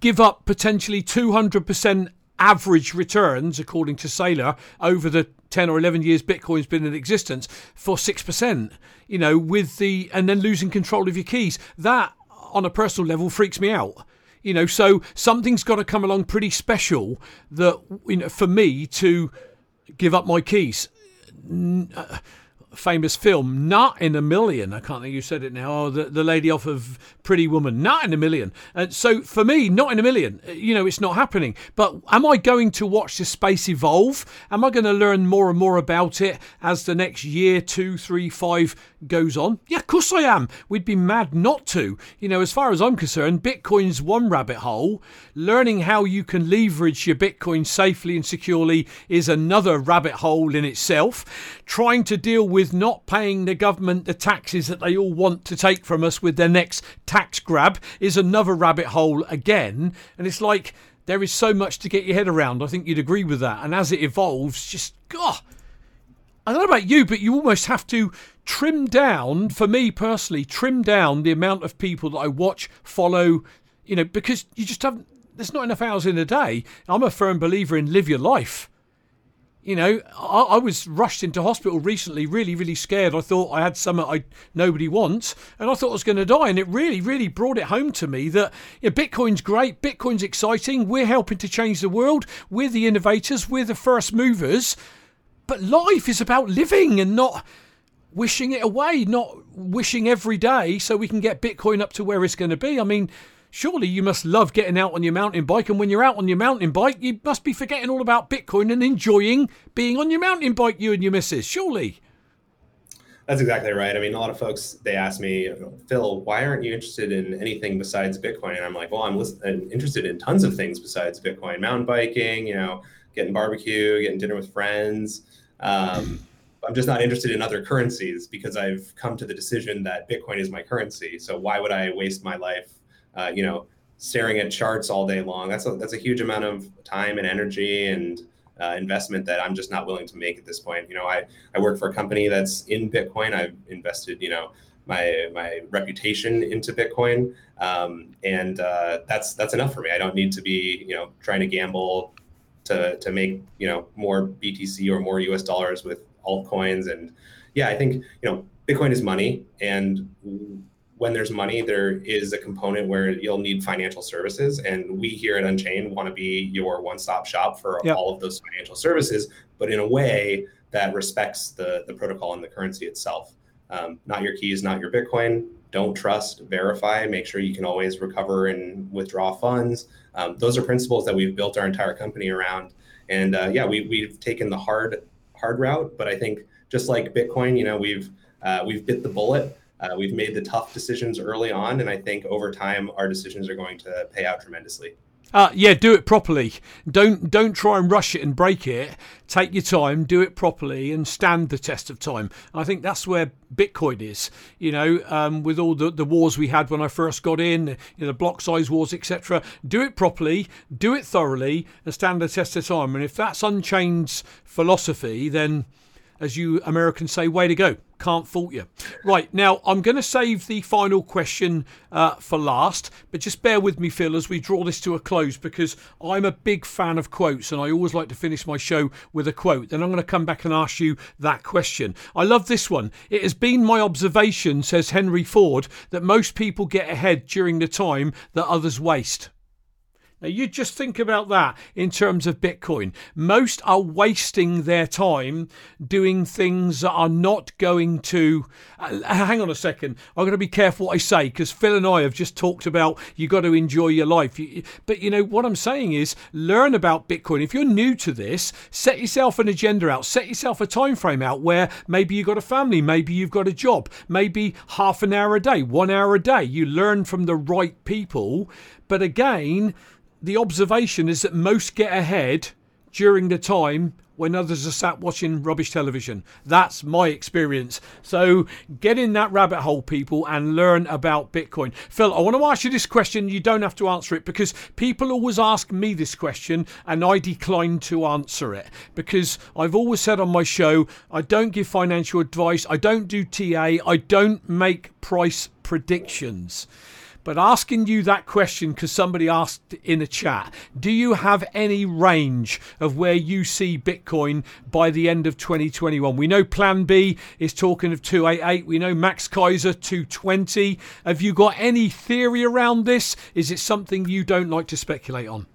Speaker 1: give up potentially 200% average returns, according to Saylor, over the 10 or 11 years Bitcoin's been in existence for 6%, you know, with the, and then losing control of your keys. That, on a personal level, freaks me out. You know, so something's got to come along pretty special that, you know, for me to give up my keys. Uh, famous film, Not in a Million. I can't think you said it now. Oh, the, the lady off of Pretty Woman, Not in a Million. And so for me, Not in a Million, uh, you know, it's not happening. But am I going to watch this space evolve? Am I going to learn more and more about it as the next year, two, three, five goes on? Yeah, of course I am. We'd be mad not to. You know, as far as I'm concerned, Bitcoin's one rabbit hole. Learning how you can leverage your Bitcoin safely and securely is another rabbit hole in itself. Trying to deal with not paying the government the taxes that they all want to take from us with their next tax grab is another rabbit hole again. And it's like, there is so much to get your head around. I think you'd agree with that. And as it evolves, just, God, I don't know about you, but you almost have to trim down, for me personally, trim down the amount of people that I watch, follow, you know, because you just haven't, there's not enough hours in a day. I'm a firm believer in live your life. You know, I, I, was rushed into hospital recently, really, really scared. I thought I had something I nobody wants, and I thought I was going to die. And it really, really brought it home to me that you know, Bitcoin's great, Bitcoin's exciting. We're helping to change the world. We're the innovators. We're the first movers. But life is about living and not wishing it away, not wishing every day so we can get Bitcoin up to where it's going to be. I mean, surely you must love getting out on your mountain bike, and when you're out on your mountain bike, you must be forgetting all about Bitcoin and enjoying being on your mountain bike, you and your missus, surely.
Speaker 2: That's exactly right. I mean, a lot of folks they ask me, Phil, why aren't you interested in anything besides Bitcoin? And I'm like, well, I'm, I'm interested in tons of things besides Bitcoin, mountain biking, you know, getting barbecue, getting dinner with friends. Um, I'm just not interested in other currencies because I've come to the decision that Bitcoin is my currency. So why would I waste my life, uh, you know, staring at charts all day long? That's a, that's a huge amount of time and energy and uh, investment that I'm just not willing to make at this point. You know, I, I work for a company that's in Bitcoin. I've invested, you know, my my reputation into Bitcoin, um, and uh, that's that's enough for me. I don't need to be, you know, trying to gamble to to make you know more BTC or more US dollars with altcoins and yeah i think you know bitcoin is money and when there's money there is a component where you'll need financial services and we here at unchained want to be your one-stop shop for yep. all of those financial services but in a way that respects the the protocol and the currency itself um, not your keys not your bitcoin don't trust verify make sure you can always recover and withdraw funds um, those are principles that we've built our entire company around and uh, yeah we, we've taken the hard hard route. But I think just like Bitcoin, you know, we've uh, we've bit the bullet. Uh, we've made the tough decisions early on, and I think over time our decisions are going to pay out tremendously.
Speaker 1: Uh, yeah, do it properly. Don't don't try and rush it and break it. Take your time, do it properly, and stand the test of time. And I think that's where Bitcoin is. You know, um, with all the, the wars we had when I first got in, you know, the block size wars, etc. Do it properly, do it thoroughly, and stand the test of time. And if that's Unchained's philosophy, then as you Americans say, way to go. Can't fault you. Right, now I'm going to save the final question uh, for last, but just bear with me, Phil, as we draw this to a close because I'm a big fan of quotes and I always like to finish my show with a quote. Then I'm going to come back and ask you that question. I love this one. It has been my observation, says Henry Ford, that most people get ahead during the time that others waste. Now, you just think about that in terms of Bitcoin. Most are wasting their time doing things that are not going to. Uh, hang on a second. I'm going to be careful what I say because Phil and I have just talked about you got to enjoy your life. But you know what I'm saying is learn about Bitcoin. If you're new to this, set yourself an agenda out. Set yourself a time frame out where maybe you've got a family, maybe you've got a job, maybe half an hour a day, one hour a day. You learn from the right people. But again, the observation is that most get ahead during the time when others are sat watching rubbish television. That's my experience. So get in that rabbit hole, people, and learn about Bitcoin. Phil, I want to ask you this question. You don't have to answer it because people always ask me this question and I decline to answer it because I've always said on my show I don't give financial advice, I don't do TA, I don't make price predictions. But asking you that question because somebody asked in a chat, do you have any range of where you see Bitcoin by the end of 2021? We know Plan B is talking of 288. We know Max Keiser 220. Have you got any theory around this? Is it something you don't like to speculate on?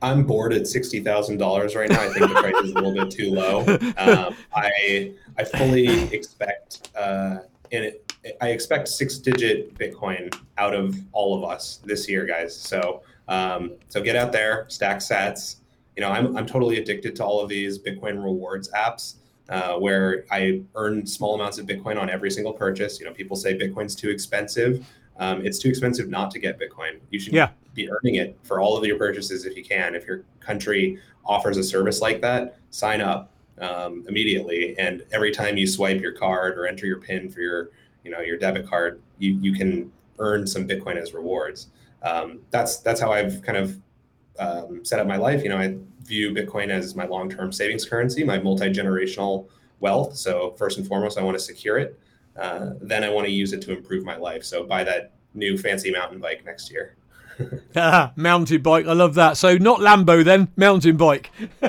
Speaker 2: I'm bored at sixty thousand dollars right now. I think the price is a little bit too low. Um, I I fully expect uh, and it, I expect six digit Bitcoin out of all of us this year, guys. So um, so get out there, stack sats. You know, I'm I'm totally addicted to all of these Bitcoin rewards apps. Uh, where I earn small amounts of Bitcoin on every single purchase. You know, people say Bitcoin's too expensive. Um, it's too expensive not to get Bitcoin. You should yeah. be earning it for all of your purchases if you can. If your country offers a service like that, sign up um, immediately. And every time you swipe your card or enter your PIN for your you know your debit card, you you can earn some Bitcoin as rewards. Um, that's that's how I've kind of um, set up my life. You know, I view Bitcoin as my long term savings currency, my multi generational wealth. So first and foremost, I want to secure it. Uh, then I want to use it to improve my life. So buy that new fancy mountain bike next year.
Speaker 1: ah, mountain bike. I love that. So not Lambo then, mountain bike.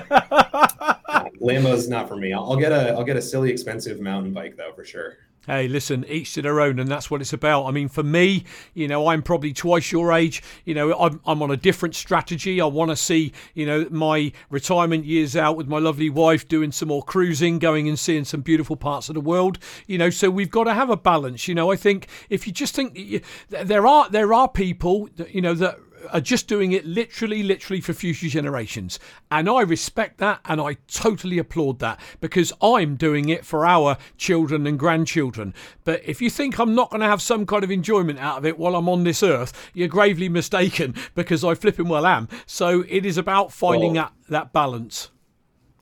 Speaker 2: Lambo's not for me. I'll, I'll get a I'll get a silly expensive mountain bike though for sure
Speaker 1: hey, listen, each to their own, and that's what it's about. I mean, for me, you know, I'm probably twice your age. You know, I'm, I'm on a different strategy. I want to see, you know, my retirement years out with my lovely wife doing some more cruising, going and seeing some beautiful parts of the world. You know, so we've got to have a balance. You know, I think if you just think there are there are people, that, you know, that are just doing it literally, literally for future generations. And I respect that and I totally applaud that because I'm doing it for our children and grandchildren. But if you think I'm not going to have some kind of enjoyment out of it while I'm on this earth, you're gravely mistaken because I flipping well am. So it is about finding well, that, that balance.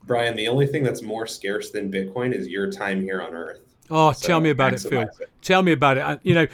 Speaker 2: Brian, the only thing that's more scarce than Bitcoin is your time here on earth.
Speaker 1: Oh, so tell me about it, Phil. It. Tell me about it. Uh, you know,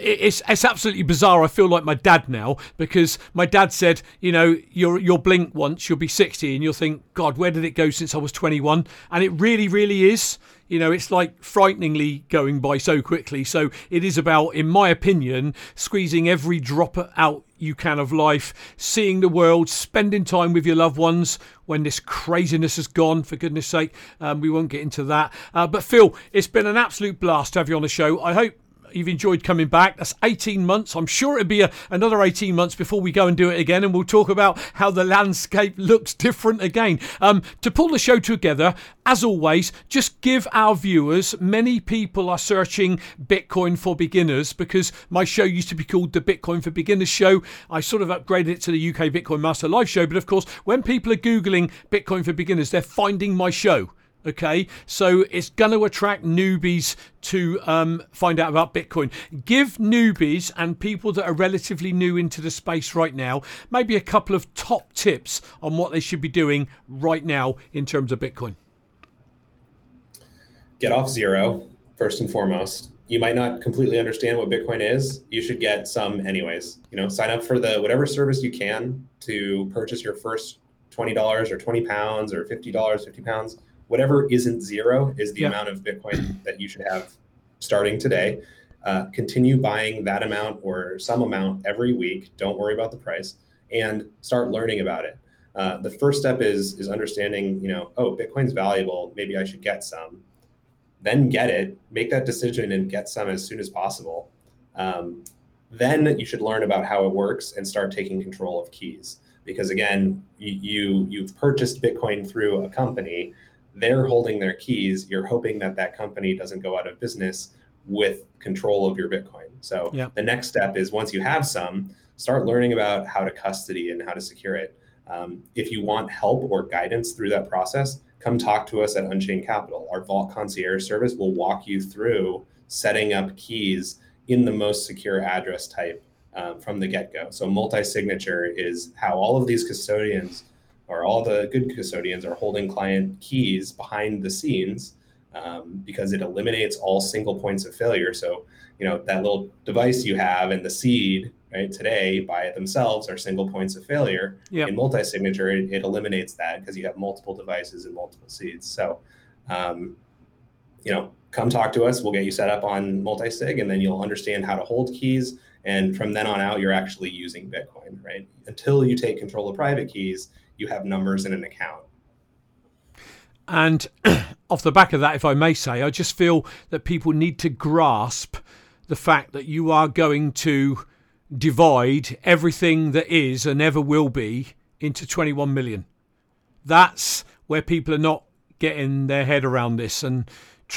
Speaker 1: it's it's absolutely bizarre. I feel like my dad now because my dad said, you know, you'll you'll blink once, you'll be sixty, and you'll think, God, where did it go since I was twenty one? And it really, really is. You know, it's like frighteningly going by so quickly. So it is about, in my opinion, squeezing every drop out you can of life, seeing the world, spending time with your loved ones when this craziness has gone, for goodness sake. Um, we won't get into that. Uh, but Phil, it's been an absolute blast to have you on the show. I hope you've enjoyed coming back. That's 18 months. I'm sure it'll be a, another 18 months before we go and do it again, and we'll talk about how the landscape looks different again. Um, to pull the show together, as always, just give our viewers. Many people are searching Bitcoin for beginners because my show used to be called the Bitcoin for Beginners show. I sort of upgraded it to the UK Bitcoin Master Live show, but of course, when people are googling Bitcoin for Beginners, they're finding my show. Okay, so it's going to attract newbies to um, find out about Bitcoin. Give newbies and people that are relatively new into the space right now maybe a couple of top tips on what they should be doing right now in terms of Bitcoin.
Speaker 2: Get off zero, first and foremost. You might not completely understand what Bitcoin is. You should get some anyways. You know, sign up for the whatever service you can to purchase your first $20 or 20 pounds or $50, 50 pounds whatever isn't zero is the yeah. amount of Bitcoin that you should have starting today. Uh, continue buying that amount or some amount every week. Don't worry about the price and start learning about it. Uh, the first step is is understanding, you know, oh, Bitcoin's valuable. Maybe I should get some. Then get it. Make that decision and get some as soon as possible. Um, Then you should learn about how it works and start taking control of keys. Because again, you, you have purchased Bitcoin through a company. They're holding their keys. You're hoping that that company doesn't go out of business with control of your Bitcoin. So yeah. the next step is once you have some, start learning about how to custody and how to secure it. Um, if you want help or guidance through that process, come talk to us at Unchained Capital. Our Vault Concierge service will walk you through setting up keys in the most secure address type um, from the get go. So, multi signature is how all of these custodians or all the good custodians are holding client keys behind the scenes um, because it eliminates all single points of failure. So, you know, that little device you have and the seed right today by themselves are single points of failure. Yep. in multi-signature it, it eliminates that because you have multiple devices and multiple seeds. So um, you know come talk to us. We'll get you set up on multi-sig and then you'll understand how to hold keys. And from then on out you're actually using bitcoin right? Until you take control of private keys you have numbers in an account
Speaker 1: and off the back of that if i may say i just feel that people need to grasp the fact that you are going to divide everything that is and ever will be into 21 million. That's where people are not getting their head around this. And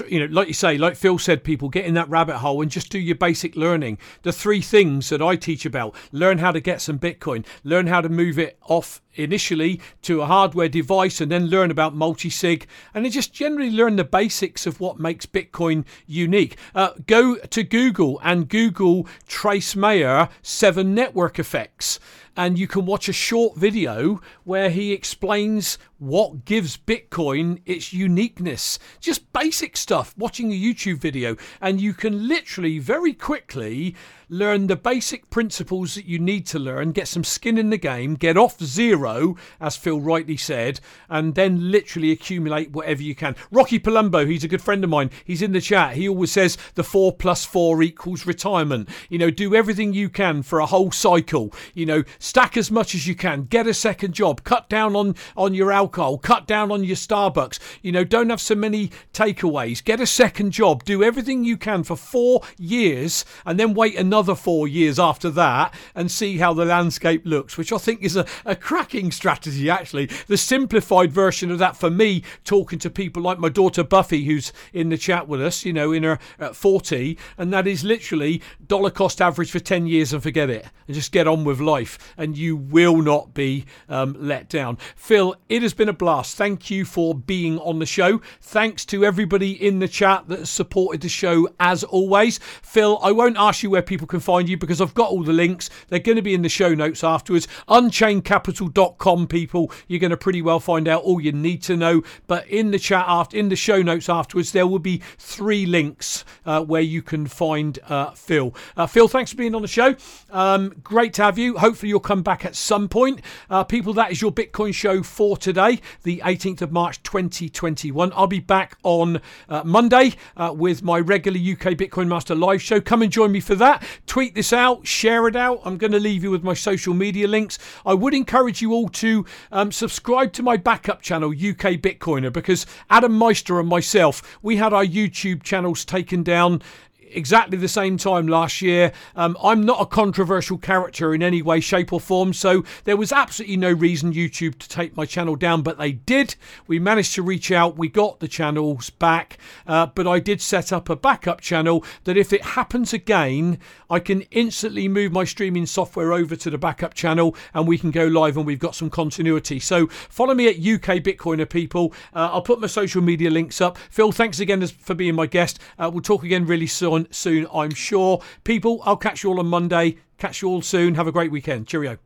Speaker 1: you know, like you say, like Phil said, people get in that rabbit hole and just do your basic learning. The three things that I teach about learn how to get some Bitcoin, learn how to move it off initially to a hardware device, and then learn about multi sig, and then just generally learn the basics of what makes Bitcoin unique. Uh, go to Google and Google Trace Mayer seven network effects and you can watch a short video where he explains what gives Bitcoin its uniqueness. Just basic stuff, watching a YouTube video, and you can literally very quickly learn the basic principles that you need to learn, get some skin in the game, get off zero, as Phil rightly said, and then literally accumulate whatever you can. Rocky Palumbo, he's a good friend of mine, he's in the chat. He always says the four plus four equals retirement. You know, do everything you can for a whole cycle. You know, stack as much as you can, get a second job, cut down on, on your alcohol, cut down on your Starbucks. You know, don't have so many takeaways, get a second job, do everything you can for four years, and then wait another another four years after that and see how the landscape looks, which I think is a, a cracking strategy, actually. The simplified version of that for me, talking to people like my daughter Buffy, who's in the chat with us, you know, in her uh, 40, and that is literally dollar cost average for 10 years and forget it and just get on with life, and you will not be um, let down. Phil, it has been a blast. Thank you for being on the show. Thanks to everybody in the chat that supported the show as always. Phil, I won't ask you where people people can find you because I've got all the links. They're going to be in the show notes afterwards. Unchainedcapital.com, people. You're going to pretty well find out all you need to know. But in the chat after, in the show notes afterwards, there will be three links uh, where you can find uh, Phil. Uh, Phil, thanks for being on the show. Um, great to have you. Hopefully, you'll come back at some point. Uh, people, that is your Bitcoin show for today, the 18th of March 2021. I'll be back on uh, Monday uh, with my regular UK Bitcoin Master live show. Come and join me for that. Tweet this out, share it out. I'm going to leave you with my social media links. I would encourage you all to um, subscribe to my backup channel, UK Bitcoiner, because Adam Meister and myself, we had our YouTube channels taken down exactly the same time last year. Um, I'm not a controversial character in any way, shape, or form, so there was absolutely no reason YouTube to take my channel down, but they did. We managed to reach out, we got the channels back, uh, but I did set up a backup channel that if it happens again, I can instantly move my streaming software over to the backup channel and we can go live and we've got some continuity. So follow me at UK Bitcoiner people. Uh, I'll put my social media links up. Phil, thanks again for being my guest. Uh, we'll talk again really soon soon, I'm sure. People, I'll catch you all on Monday. Catch you all soon. Have a great weekend. Cheerio.